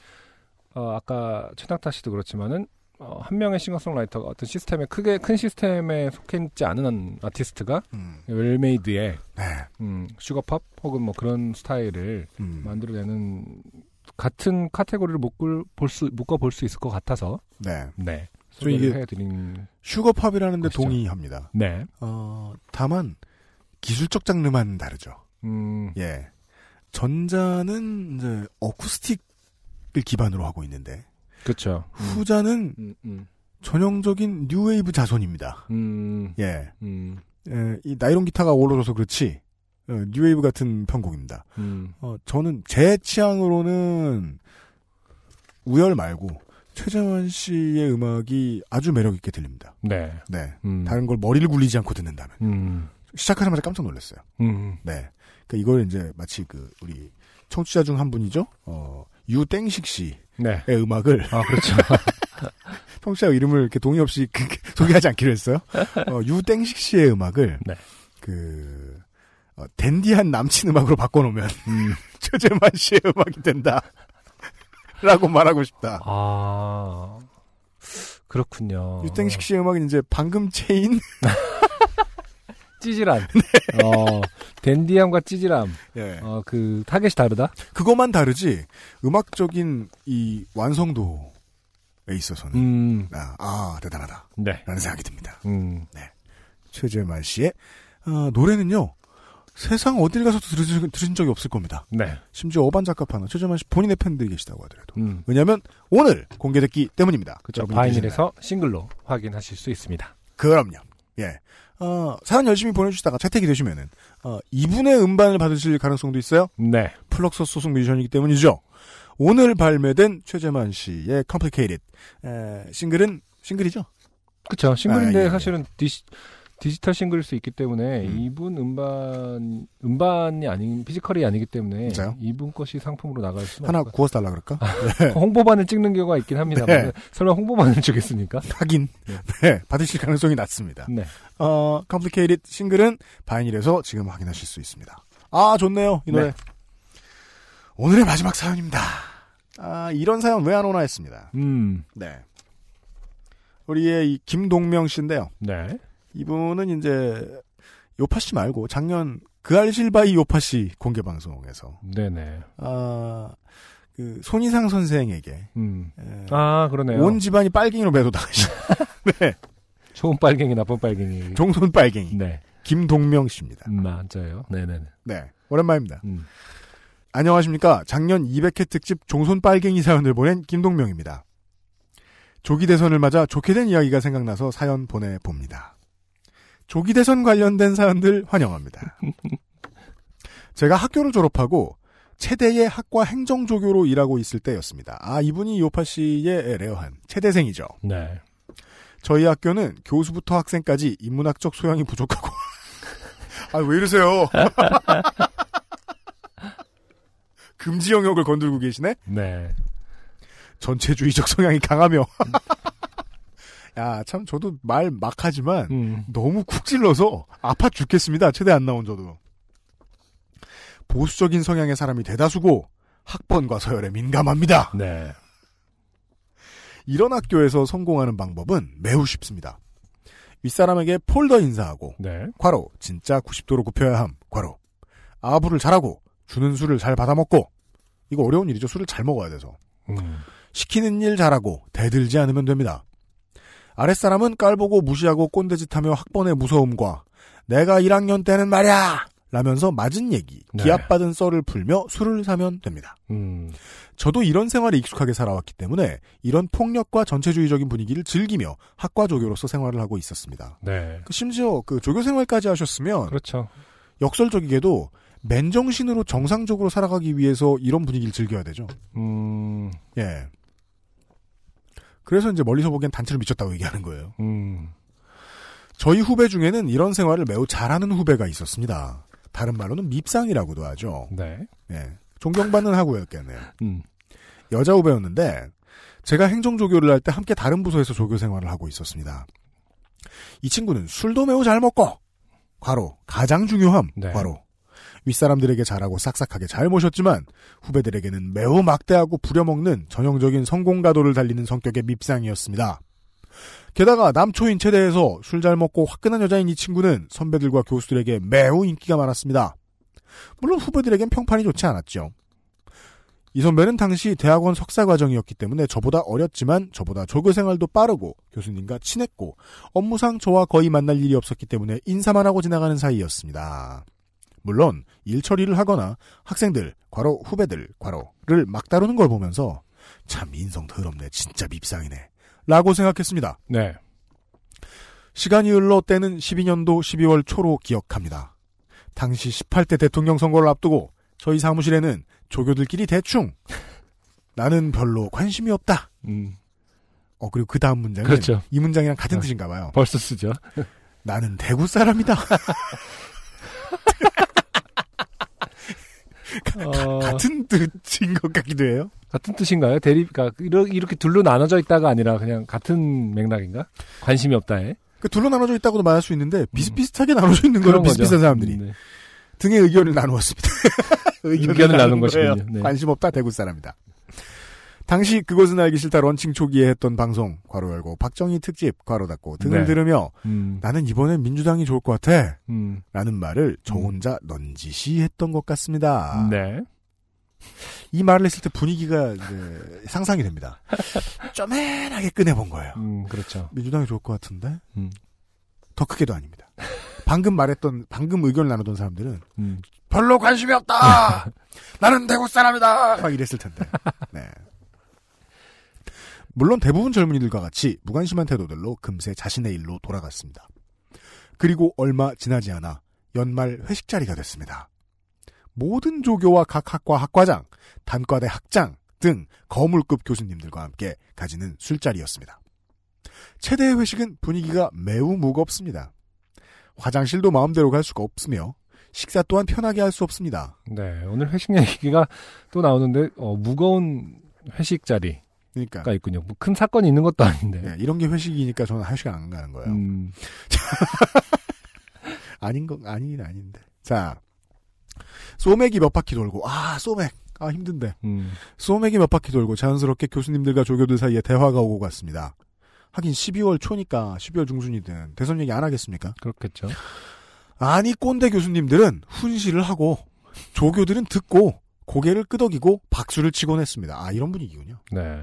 어, 아까 최낙타 씨도 그렇지만은 어, 한 명의 싱어송라이터가 어떤 시스템에 크게 큰 시스템에 속해 있지 않은 아티스트가 음. well-made의 네. 음, 슈거팝 혹은 뭐 그런 스타일을 음. 만들어내는 같은 카테고리를 묶을 볼수 묶어 볼 수 있을 것 같아서 네. 네 저 이게- 해드린 슈거팝이라는데. 동의합니다. 네 어, 다만 기술적 장르만 다르죠. 음, 예. 전자는 이제 어쿠스틱을 기반으로 하고 있는데 그렇죠 후자는 음, 음, 전형적인 뉴웨이브 자손입니다. 음, 예. 음, 예, 이 나이론 기타가 어우러져서 그렇지 어, 뉴웨이브 같은 편곡입니다. 음. 어, 저는 제 취향으로는 우열 말고 최재원 씨의 음악이 아주 매력 있게 들립니다. 네 네. 음, 다른 걸 머리를 굴리지 않고 듣는다면 음, 시작하자마자 깜짝 놀랐어요. 음, 네. 그러니까 이걸 이제 마치 그 우리 청취자 중 한 분이죠. 어, 유땡식 씨의 네. 음악을 아, 그렇죠. 청취자 이름을 이렇게 동의 없이 소개하지 않기로 했어요. 어, 유땡식 씨의 음악을 네. 그 어, dandy한 남친 음악으로 바꿔놓으면 음. 최재만 씨의 음악이 된다. 라고 말하고 싶다. 아, 그렇군요. 유땡식 씨의 음악은 이제 방금 체인 찌질함. 어, dandy함과 찌질함. 예. 어, 그 타겟이 다르다. 그것만 다르지 음악적인 이 완성도에 있어서는 음, 아, 아, 대단하다 네. 라는 생각이 듭니다. 음, 최재만 씨의 어, 노래는요 세상 어딜 가서도 들으신, 들으신 적이 없을 겁니다. 네. 심지어 어반 작가파나 최재만 씨 본인의 팬들이 계시다고 하더라도 음, 왜냐하면 오늘 공개됐기 때문입니다. 그렇죠. 바이닐에서 싱글로 확인하실 수 있습니다. 그럼요. 예. 어, 사연 열심히 보내주시다가 채택이 되시면은, 어, 2분의 음반을 받으실 가능성도 있어요. 네. 플럭서 소속 뮤지션이기 때문이죠. 오늘 발매된 최재만 씨의 Complicated, 에, 싱글은, 싱글이죠? 그렇죠. 싱글인데 아, 예, 예. 사실은 디시, 디지털 싱글일 수 있기 때문에 음. 이분 음반 음반이 아닌 physical이 아니기 때문에 진짜요? 이분 것이 상품으로 나갈 수는 하나 구워서 달라 그럴까? 같아요. 홍보반을 찍는 경우가 있긴 합니다. 네. 설마 홍보반을 주겠습니까? 하긴, 네, 받으실 가능성이 낮습니다. 네. 어, Complicated 싱글은 바이닐에서 지금 확인하실 수 있습니다. 아, 좋네요, 이 노래. 네. 오늘의 마지막 사연입니다. 아, 이런 사연 왜 안 오나 했습니다. 음. 네. 우리의 이 김동명 씨인데요. 네. 이분은 이제 요파 씨 말고 작년 그 알실바이 요파 씨 공개 방송에서 네네. 아, 그 손이상 선생에게 음. 에, 아 그러네요. 온 집안이 빨갱이로 매도당하신 네. 좋은 빨갱이 나쁜 빨갱이. 종손 빨갱이 네. 김동명 씨입니다. 음, 맞아요. 네네네. 네. 오랜만입니다. 음. 안녕하십니까. 작년 200회 특집 종손 빨갱이 사연을 보낸 김동명입니다. 조기 대선을 맞아 좋게 된 이야기가 생각나서 사연 보내봅니다. 조기 대선 관련된 사연들 환영합니다. 제가 학교를 졸업하고 체대의 학과 행정조교로 일하고 있을 때였습니다. 아, 이분이 요파 씨의 rare한 체대생이죠. 네. 저희 학교는 교수부터 학생까지 인문학적 소양이 부족하고 아 왜 이러세요? 금지 영역을 건들고 계시네. 네. 전체주의적 성향이 강하며 야 참 저도 말 막 하지만 음. 너무 쿡 찔러서 아파 죽겠습니다. 최대 안 나온 저도 보수적인 성향의 사람이 대다수고 학번과 서열에 민감합니다. 네. 이런 학교에서 성공하는 방법은 매우 쉽습니다. 윗사람에게 폴더 인사하고 네. 괄호 진짜 90도로 굽혀야 함 괄호 아부를 잘하고 주는 술을 잘 받아먹고 이거 어려운 일이죠 술을 잘 먹어야 돼서 음. 시키는 일 잘하고 대들지 않으면 됩니다 아랫사람은 깔보고 무시하고 꼰대짓하며 학번의 무서움과 내가 1학년 때는 말야 라면서 맞은 얘기 네. 기합받은 썰을 풀며 술을 사면 됩니다 음. 저도 이런 생활에 익숙하게 살아왔기 때문에 이런 폭력과 전체주의적인 분위기를 즐기며 학과 조교로서 생활을 하고 있었습니다 네. 그 심지어 그 조교 생활까지 하셨으면 그렇죠. 역설적이게도 맨정신으로 정상적으로 살아가기 위해서 이런 분위기를 즐겨야 되죠. 음. 예. 그래서 이제 멀리서 보기엔 단체를 미쳤다고 얘기하는 거예요. 음. 저희 후배 중에는 이런 생활을 매우 잘하는 후배가 있었습니다. 다른 말로는 밉상이라고도 하죠. 네. 예. 존경받는 하고였겠네요. 음. 여자 후배였는데 제가 행정 조교를 할 때 함께 다른 부서에서 조교 생활을 하고 있었습니다. 이 친구는 술도 매우 잘 먹고 과로 가장 중요함 네. 과로 윗사람들에게 잘하고 싹싹하게 잘 모셨지만 후배들에게는 매우 막대하고 부려먹는 전형적인 성공가도를 달리는 성격의 밉상이었습니다. 게다가 남초인 체대에서 술 잘 먹고 화끈한 여자인 이 친구는 선배들과 교수들에게 매우 인기가 많았습니다. 물론 후배들에겐 평판이 좋지 않았죠. 이 선배는 당시 대학원 석사 과정이었기 때문에 저보다 어렸지만 저보다 조교 생활도 빠르고 교수님과 친했고 업무상 저와 거의 만날 일이 없었기 때문에 인사만 하고 지나가는 사이였습니다. 물론 일 처리를 하거나 학생들, 과로 후배들, 과로를 막 다루는 걸 보면서 참 인성 더럽네, 진짜 밉상이네 라고 생각했습니다. 네. 시간이 흘러 때는 12년도 12월 초로 기억합니다. 당시 18대 대통령 선거를 앞두고 저희 사무실에는 조교들끼리 대충 나는 별로 관심이 없다. 음. 어 그리고 그 다음 문장은 그렇죠. 이 문장이랑 같은 어. 뜻인가 봐요. 벌써 쓰죠. 나는 대구 사람이다. 어, 같은 뜻인 것 같기도 해요. 같은 뜻인가요? 대립, 그러니까 이렇게 둘로 나눠져 있다가 아니라 그냥 같은 맥락인가? 관심이 없다에. 그 둘로 나눠져 있다고도 말할 수 있는데 비슷비슷하게 나눠져 있는 거예요. 비슷비슷한 사람들이 음, 네. 등의 의견을 나누었습니다. 의견을 나눈 거예요. 것이군요. 네. 관심 없다 대구 사람이다. 당시 그것은 알기 싫다 런칭 초기에 했던 방송 괄호 열고 박정희 특집 괄호 닫고 등을 네. 들으며 음, 나는 이번엔 민주당이 좋을 것 같아 음, 라는 말을 저 혼자 넌지시 했던 것 같습니다. 네. 이 말을 했을 때 분위기가 이제 상상이 됩니다. 쪼맨하게 꺼내본 거예요. 음, 그렇죠. 민주당이 좋을 것 같은데 음, 더 크게도 아닙니다. 방금 말했던 방금 의견을 나누던 사람들은 음, 별로 관심이 없다. 나는 대구 사람이다. 막 이랬을 텐데. 네. 물론 대부분 젊은이들과 같이 무관심한 태도들로 금세 자신의 일로 돌아갔습니다. 그리고 얼마 지나지 않아 연말 회식 자리가 됐습니다. 모든 조교와 각 학과 학과장, 단과대 학장 등 거물급 교수님들과 함께 가지는 술자리였습니다. 최대의 회식은 분위기가 매우 무겁습니다. 화장실도 마음대로 갈 수가 없으며 식사 또한 편하게 할 수 없습니다. 네. 오늘 회식 얘기가 또 나오는데, 어, 무거운 회식 자리가 그러니까 있군요. 뭐 큰 사건이 있는 것도 아닌데. 네, 이런 게 회식이니까 저는 한 시간 안 가는 거예요. 음, 아닌 거 아니긴 아닌데. 자, 소맥이 몇 바퀴 돌고 아 소맥 아 힘든데 음, 소맥이 몇 바퀴 돌고 자연스럽게 교수님들과 조교들 사이에 대화가 오고 갔습니다. 하긴 12월 초니까 12월 중순이든 대선 얘기 안 하겠습니까? 그렇겠죠. 아니 꼰대 교수님들은 훈시를 하고 조교들은 듣고 고개를 끄덕이고 박수를 치곤 했습니다. 아 이런 분위기군요. 네.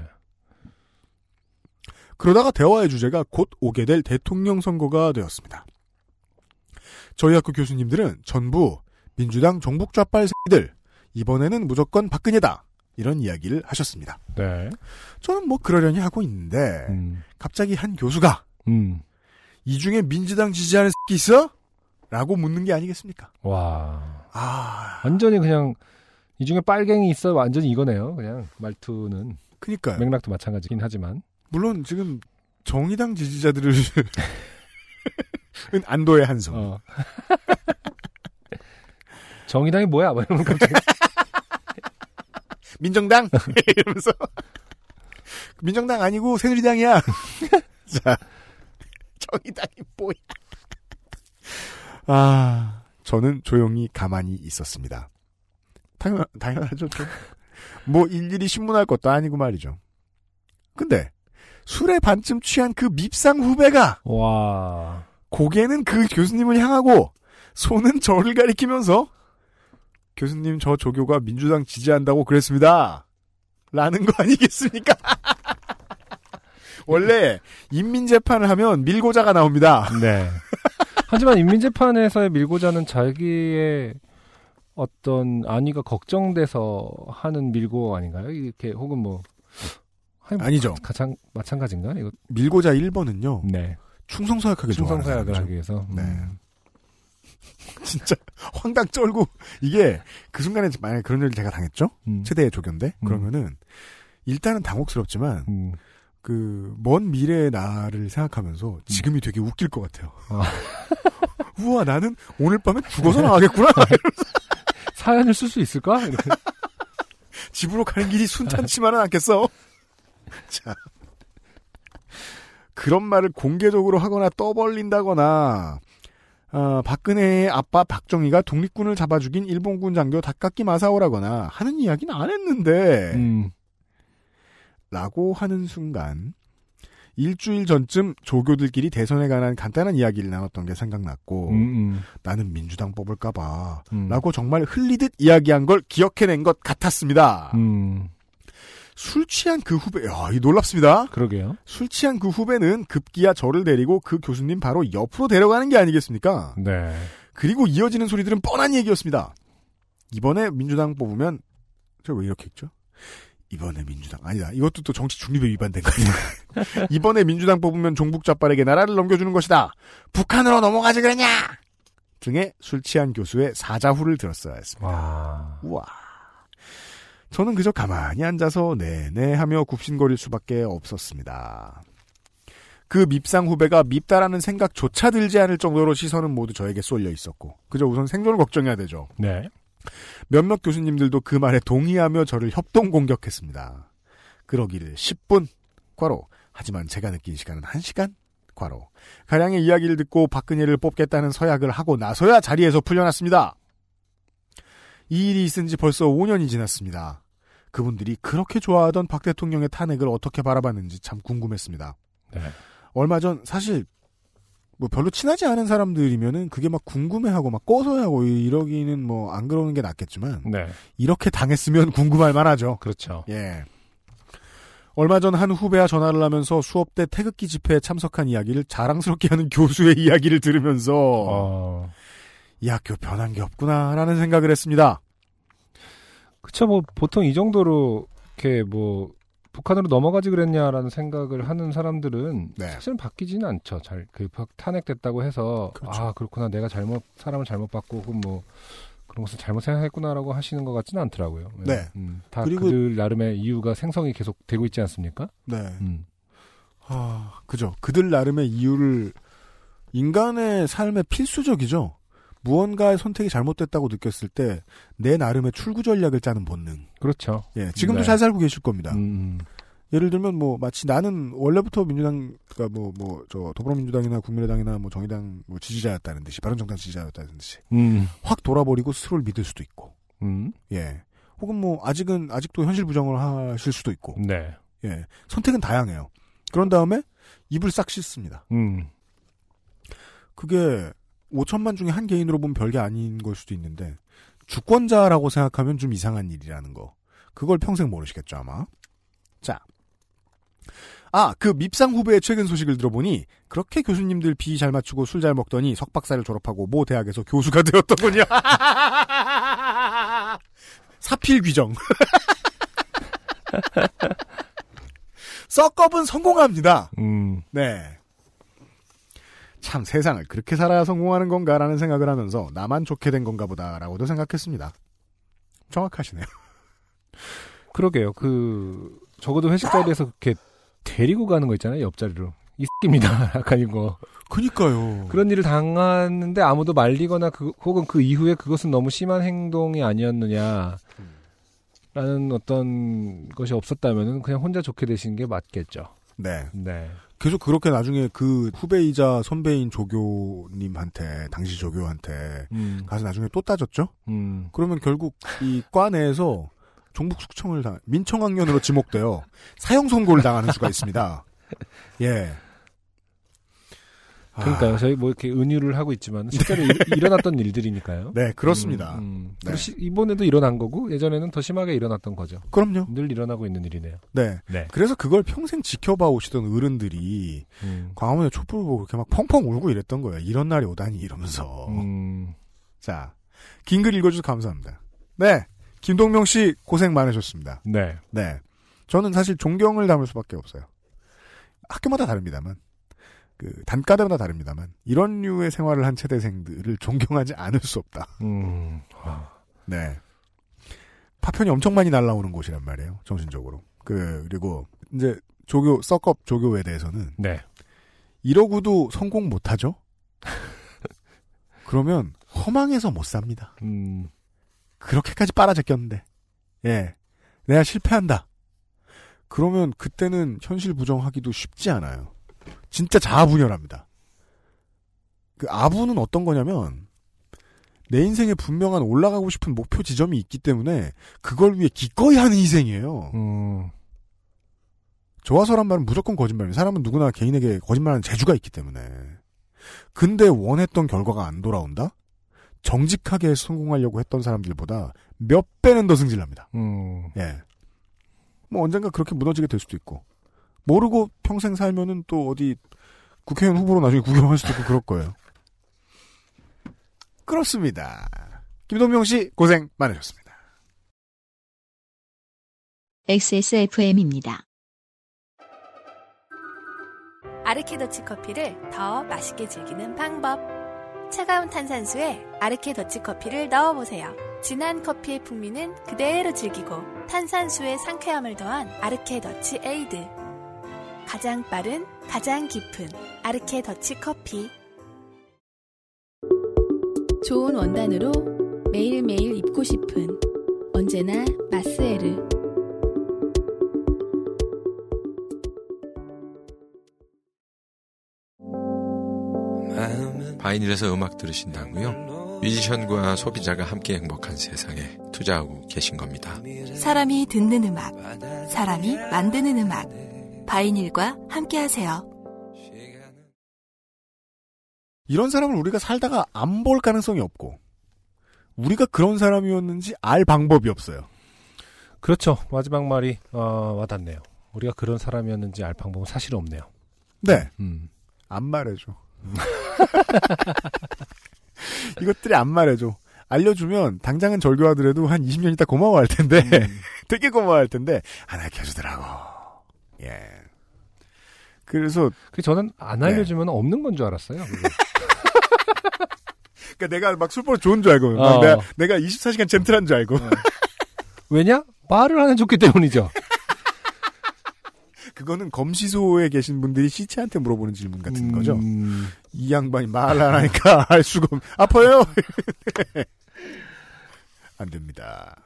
그러다가 대화의 주제가 곧 오게 될 대통령 선거가 되었습니다. 저희 학교 교수님들은 전부 민주당 종북 좌빨 새끼들 이번에는 무조건 박근혜다 이런 이야기를 하셨습니다. 네. 저는 뭐 그러려니 하고 있는데 음, 갑자기 한 교수가 음, 이 중에 민주당 지지하는 새끼 있어? 라고 묻는 게 아니겠습니까? 와. 아, 완전히 그냥, 이 중에 빨갱이 있어 완전히 이거네요. 그냥 말투는 그니까요. 맥락도 마찬가지긴 하지만. 물론 지금 정의당 지지자들을 은 안도의 한성. 어. 정의당이 뭐야? 막 이러면 갑자기. 민정당 이러면서 민정당 아니고 새누리당이야. 자, 정의당이 뭐야? 아, 저는 조용히 가만히 있었습니다. 당연 당연하죠. 좀. 뭐 일일이 신문할 것도 아니고 말이죠. 근데 술에 반쯤 취한 그 밉상 후배가 와. 고개는 그 교수님을 향하고 손은 저를 가리키면서 교수님 저 조교가 민주당 지지한다고 그랬습니다. 라는 거 아니겠습니까? 원래 인민재판을 하면 밀고자가 나옵니다. 네. 하지만 인민재판에서의 밀고자는 자기의 어떤 안위가 걱정돼서 하는 밀고 아닌가요? 이렇게 혹은 뭐 아니, 아니 죠. 가장 마찬가지인가? 이거 밀고자 1번은요. 네. 충성서약하게 충성서약을 하기 위해서. 네. 음. 진짜 황당 쩔고 이게 그 순간에 만약에 그런 일을 제가 당했죠? 음. 최대의 조교인데 음. 그러면은 일단은 당혹스럽지만 음. 그먼 미래의 나를 생각하면서 지금이 되게 웃길 것 같아요. 아. 우와 나는 오늘 밤에 죽어서 나가겠구나. 사연을 쓸 수 있을까? 집으로 가는 길이 순탄치만은 않겠어. 자 그런 말을 공개적으로 하거나 떠벌린다거나 아, 박근혜의 아빠 박정희가 독립군을 잡아 죽인 일본군 장교 다카키 마사오라거나 하는 이야기는 안 했는데 음. 라고 하는 순간 일주일 전쯤 조교들끼리 대선에 관한 간단한 이야기를 나눴던 게 생각났고 음, 음. 나는 민주당 뽑을까봐 음. 라고 정말 흘리듯 이야기한 걸 기억해낸 것 같았습니다. 음. 술 취한 그 후배, 야, 이 놀랍습니다. 그러게요. 술 취한 그 후배는 급기야 저를 데리고 그 교수님 바로 옆으로 데려가는 게 아니겠습니까? 네. 그리고 이어지는 소리들은 뻔한 얘기였습니다. 이번에 민주당 뽑으면 저 왜 이렇게 했죠? 이번에 민주당 아니다. 이것도 또 정치 중립에 위반된 거예요. 이번에 민주당 뽑으면 종북 좌빨에게 나라를 넘겨주는 것이다. 북한으로 넘어가지 그랬냐? 등의 술 취한 교수의 사자후를 들었어야 했습니다. 와. 우와. 저는 그저 가만히 앉아서 네네 하며 굽신거릴 수밖에 없었습니다. 그 밉상 후배가 밉다라는 생각조차 들지 않을 정도로 시선은 모두 저에게 쏠려 있었고 그저 우선 생존을 걱정해야 되죠. 네. 몇몇 교수님들도 그 말에 동의하며 저를 협동 공격했습니다. 그러기를 10분 과로 하지만 제가 느낀 시간은 1시간 과로 가량의 이야기를 듣고 박근혜를 뽑겠다는 서약을 하고 나서야 자리에서 풀려났습니다. 이 일이 있은 지 벌써 5년이 지났습니다. 그분들이 그렇게 좋아하던 박 대통령의 탄핵을 어떻게 바라봤는지 참 궁금했습니다. 네. 얼마 전 사실 뭐 별로 친하지 않은 사람들이면은 그게 막 궁금해하고 막 꺼서하고 이러기는 뭐 안 그러는 게 낫겠지만 네. 이렇게 당했으면 궁금할 만하죠. 그렇죠. 예. 얼마 전 한 후배와 전화를 하면서 수업 때 태극기 집회에 참석한 이야기를 자랑스럽게 하는 교수의 이야기를 들으면서 어, 이 학교 변한 게 없구나라는 생각을 했습니다. 그쵸, 뭐, 보통 이 정도로, 이렇게 뭐, 북한으로 넘어가지 그랬냐라는 생각을 하는 사람들은 네. 사실은 바뀌지는 않죠. 잘, 그, 탄핵됐다고 해서, 그렇죠. 아, 그렇구나. 내가 잘못, 사람을 잘못 바꾸고, 뭐, 그런 것을 잘못 생각했구나라고 하시는 것 같지는 않더라고요. 예. 네. 음, 다 그리고- 그들 나름의 이유가 생성이 계속 되고 있지 않습니까? 네. 음. 아, 그죠. 그들 나름의 이유를 인간의 삶에 필수적이죠. 무언가의 선택이 잘못됐다고 느꼈을 때 내 나름의 출구 전략을 짜는 본능. 그렇죠. 예, 지금도 네. 잘 살고 계실 겁니다. 음, 예를 들면 뭐 마치 나는 원래부터 민주당 그러니까 뭐 뭐 저 더불어민주당이나 국민의당이나 뭐 정의당 뭐 지지자였다는 듯이 바른정당 지지자였다는 듯이 음, 확 돌아버리고 스스로를 믿을 수도 있고 음, 예 혹은 뭐 아직은 아직도 현실 부정을 하실 수도 있고 네. 예 선택은 다양해요 그런 다음에 입을 싹 씻습니다 음, 그게 5천만 중에 한 개인으로 보면 별게 아닌 걸 수도 있는데 주권자라고 생각하면 좀 이상한 일이라는 거 그걸 평생 모르시겠죠 아마 자 아, 그 밉상 후배의 최근 소식을 들어보니 그렇게 교수님들 비 잘 맞추고 술 잘 먹더니 석박사를 졸업하고 모 대학에서 교수가 되었더군요. 사필 규정. 썩업은 성공합니다. 음, 네. 참 세상을 그렇게 살아야 성공하는 건가라는 생각을 하면서 나만 좋게 된 건가 보다라고도 생각했습니다. 정확하시네요. 그러게요. 그, 적어도 회식 자리에서 그렇게 데리고 가는 거 있잖아요. 옆자리로. 이 새끼입니다. 약간 이거. 그니까요. 그런 일을 당하는데 아무도 말리거나 그, 혹은 그 이후에 그것은 너무 심한 행동이 아니었느냐. 라는 어떤 것이 없었다면은 그냥 혼자 좋게 되시는 게 맞겠죠. 네. 네. 계속 그렇게 나중에 그 후배이자 선배인 조교님한테, 당시 조교한테 음, 가서 나중에 또 따졌죠? 음, 그러면 결국 이 과 내에서 종북 숙청을 당, 민청학년으로 지목되어 사형 선고를 당하는 수가 있습니다. 예. 아, 그러니까요. 저희 뭐 이렇게 은유를 하고 있지만 실제로 일, 일어났던 일들이니까요. 네, 그렇습니다. 음, 음. 네. 시- 이번에도 일어난 거고 예전에는 더 심하게 일어났던 거죠. 그럼요. 늘 일어나고 있는 일이네요. 네. 네. 그래서 그걸 평생 지켜봐 오시던 어른들이 음, 광화문에 촛불 보고 이렇게 막 펑펑 울고 이랬던 거예요. 이런 날이 오다니 이러면서. 음, 자, 긴 글 읽어주셔서 감사합니다. 네. 김동명 씨 고생 많으셨습니다. 네. 네. 저는 사실 존경을 담을 수밖에 없어요. 학교마다 다릅니다만. 그, 단가마다 다릅니다만. 이런 류의 생활을 한 세대생들을 존경하지 않을 수 없다. 음, 아, 네. 파편이 엄청 많이 날라오는 곳이란 말이에요. 정신적으로. 그, 그리고, 이제, 조교, 썩업 조교에 대해서는, 네. 이러고도 성공 못 하죠? 그러면, 허망해서 못 삽니다. 음, 그렇게까지 빨아제꼈는데. 예. 내가 실패한다. 그러면 그때는 현실 부정하기도 쉽지 않아요. 진짜 자아분열합니다. 그 아부는 어떤 거냐면 내 인생에 분명한 올라가고 싶은 목표 지점이 있기 때문에 그걸 위해 기꺼이 하는 희생이에요. 음, 좋아서란 말은 무조건 거짓말이에요. 사람은 누구나 개인에게 거짓말하는 재주가 있기 때문에. 근데 원했던 결과가 안 돌아온다? 정직하게 성공하려고 했던 사람들보다 몇 배는 더 승질납니다. 음, 예. 뭐 언젠가 그렇게 무너지게 될 수도 있고. 모르고 평생 살면은 또 어디 국회의원 후보로 나중에 구경할 수도 있고 그럴 거예요. 그렇습니다. 김동명 씨 고생 많으셨습니다. XSFM입니다. 아르케 더치 커피를 더 맛있게 즐기는 방법. 차가운 탄산수에 아르케 더치 커피를 넣어보세요. 진한 커피의 풍미는 그대로 즐기고 탄산수의 상쾌함을 더한 아르케 더치 에이드. 가장 빠른, 가장 깊은 아르케 더치 커피. 좋은 원단으로 매일매일 입고 싶은 언제나 마스에르. 바이닐에서 음악 들으신다고요? 뮤지션과 소비자가 함께 행복한 세상에 투자하고 계신 겁니다. 사람이 듣는 음악, 사람이 만드는 음악. 바이닐과 함께하세요. 이런 사람을 우리가 살다가 안 볼 가능성이 없고 우리가 그런 사람이었는지 알 방법이 없어요. 그렇죠. 마지막 말이 어, 와닿네요. 우리가 그런 사람이었는지 알 방법은 사실 없네요. 네. 음. 안 말해줘. 이것들이 안 말해줘. 알려주면 당장은 절교하더라도 한 20년 있다 고마워할 텐데 되게 고마워할 텐데 안 알려주더라고. 예. 그래서 그 저는 안 알려주면 없는 건 줄 알았어요. 그러니까 내가 막 술버릇 좋은 줄 알고 막 어. 내가, 내가 24시간 젠틀한 줄 알고 왜냐? 말을 안 해줬기 때문이죠. 그거는 검시소에 계신 분들이 시체한테 물어보는 질문 같은 거죠. 음, 이 양반이 말을 안 하니까 알 수가 없. 아파요. 안 됩니다.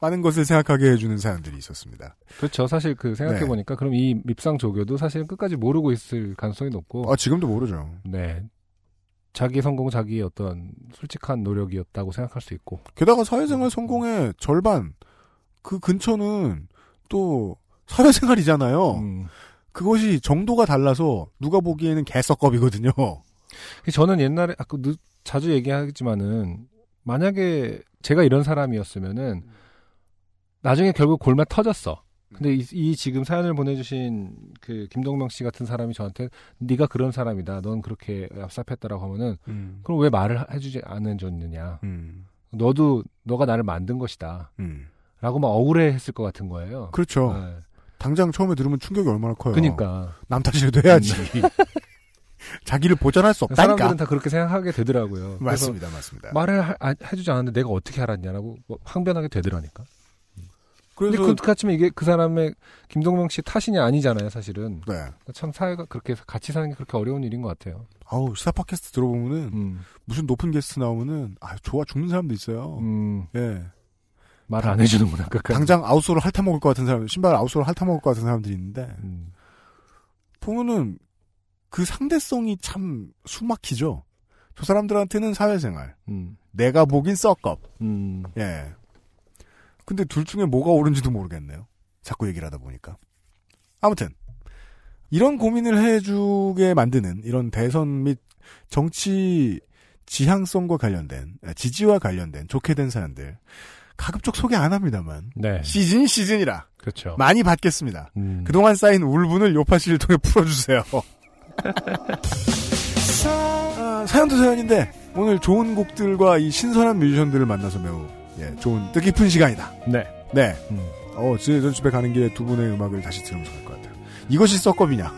많은 것을 생각하게 해주는 사연들이 있었습니다. 그렇죠. 사실 그 생각해 네. 보니까 그럼 이 밉상 조교도 사실 끝까지 모르고 있을 가능성이 높고, 아 지금도 모르죠. 네. 자기 성공, 자기의 어떤 솔직한 노력이었다고 생각할 수 있고. 게다가 사회생활 성공의 절반 그 근처는 또 사회생활이잖아요. 음. 그것이 정도가 달라서 누가 보기에는 개썩겁이거든요. 저는 옛날에 아까 늦- 자주 얘기하지만은 만약에 제가 이런 사람이었으면은 나중에 결국 골마 터졌어. 근데 이, 이 지금 사연을 보내주신 그 김동명 씨 같은 사람이 저한테 네가 그런 사람이다. 넌 그렇게 얍삽했다라고 하면은 음. 그럼 왜 말을 하- 해주지 않아줬느냐. 음. 너도 너가 나를 만든 것이다. 음. 라고 막 억울해했을 것 같은 거예요. 그렇죠. 네. 당장 처음에 들으면 충격이 얼마나 커요. 그러니까 남 탓이라도 해야지. 자기를 보전할 수 없다니까. 사람들은 다 그렇게 생각하게 되더라고요. 맞습니다, 맞습니다. 말을 하- 아- 해주지 않았는데 내가 어떻게 알았냐라고 뭐 항변하게 되더라니까. 근데 그래서 그 같으면 이게 그 사람의 김동명 씨 탓이냐 아니잖아요, 사실은. 네. 참 사회가 그렇게 같이 사는 게 그렇게 어려운 일인 것 같아요. 아우 시사 팟캐스트 들어보면은 음, 무슨 높은 게스트 나오면은 아 좋아 죽는 사람도 있어요. 음, 예. 말을 안 해주는구나. 끝까지. 당장 아웃솔을 핥아 먹을 것 같은 사람, 신발 아웃솔을 핥아 먹을 것 같은 사람들이 있는데 음, 보면은 그 상대성이 참 숨막히죠. 저 사람들한테는 사회생활, 음, 내가 보긴 썩겁. 음. 예. 근데 둘 중에 뭐가 옳은지도 모르겠네요. 자꾸 얘기를 하다 보니까. 아무튼 이런 고민을 해주게 만드는 이런 대선 및 정치 지향성과 관련된 아, 지지와 관련된 좋게 된 사연들 가급적 소개 안 합니다만 네, 시즌 시즌이라 그렇죠. 많이 받겠습니다. 음. 그동안 쌓인 울분을 요파씨를 통해 풀어주세요. 아, 사연도 사연인데 오늘 좋은 곡들과 이 신선한 뮤지션들을 만나서 매우 예, 좋은 뜻깊은 시간이다. 네. 네. 음. 어, 전 집에 가는 길에 두 분의 음악을 다시 들으면서 갈 것 같아요. 이것이 썩겁이냐?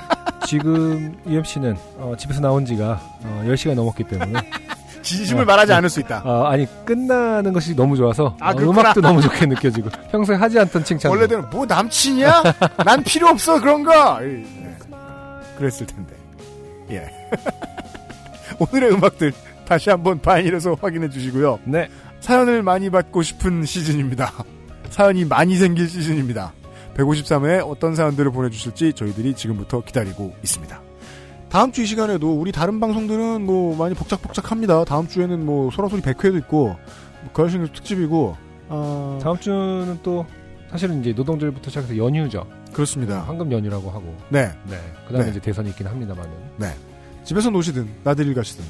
지금 UMC는 어, 집에서 나온 지가 어, 10시간이 넘었기 때문에 진심을 어, 말하지 네. 않을 수 있다. 어, 아니 끝나는 것이 너무 좋아서 아, 어. 음악도 너무 좋게 느껴지고 평소에 하지 않던 칭찬 원래대로 뭐 남친이야? 난 필요 없어 그런 거. 예. 그랬을 텐데. 예. 오늘의 음악들 다시 한번 바인일에서 확인해 주시고요. 네. 사연을 많이 받고 싶은 시즌입니다. 사연이 많이 생길 시즌입니다. 153회 어떤 사연들을 보내주실지 저희들이 지금부터 기다리고 있습니다. 다음 주 이 시간에도 우리 다른 방송들은 뭐 많이 복작복작합니다. 다음 주에는 뭐 소라소리 100회도 있고 뭐 거여신경 특집이고 어, 다음 주는 또 사실은 이제 노동절부터 시작해서 연휴죠. 그렇습니다. 황금 연휴라고 하고. 네. 네. 그다음에 네. 이제 대선이 있긴 합니다만은. 집에서 노시든 나들이 가시든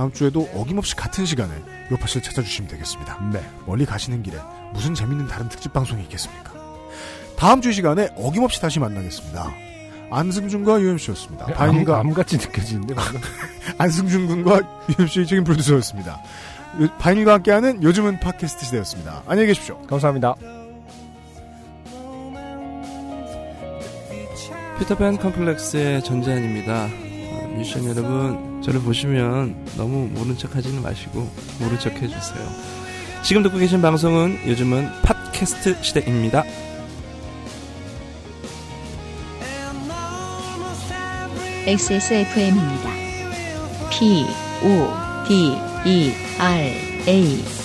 다음 주에도 어김없이 같은 시간에 요파씨를 찾아주시면 되겠습니다. 네. 멀리 가시는 길에 무슨 재밌는 다른 특집 방송이 있겠습니까? 다음 주이 시간에 어김없이 다시 만나겠습니다. 안승준과 UMC였습니다. 암, 바인과 암같이 느껴지는데 방금. 안승준 군과 UMC 책임 프로듀서였습니다. 요- 바인과 함께하는 요즘은 팟캐스트 시대였습니다. 안녕히 계십시오. 감사합니다. 피터팬 컴플렉스의 전재현입니다. 어, 뮤지션 여러분, 저를 보시면 너무 모른 척 하지는 마시고, 모른 척 해주세요. 지금 듣고 계신 방송은 요즘은 팟캐스트 시대입니다. XSFM입니다. P, O, D, E, R, A.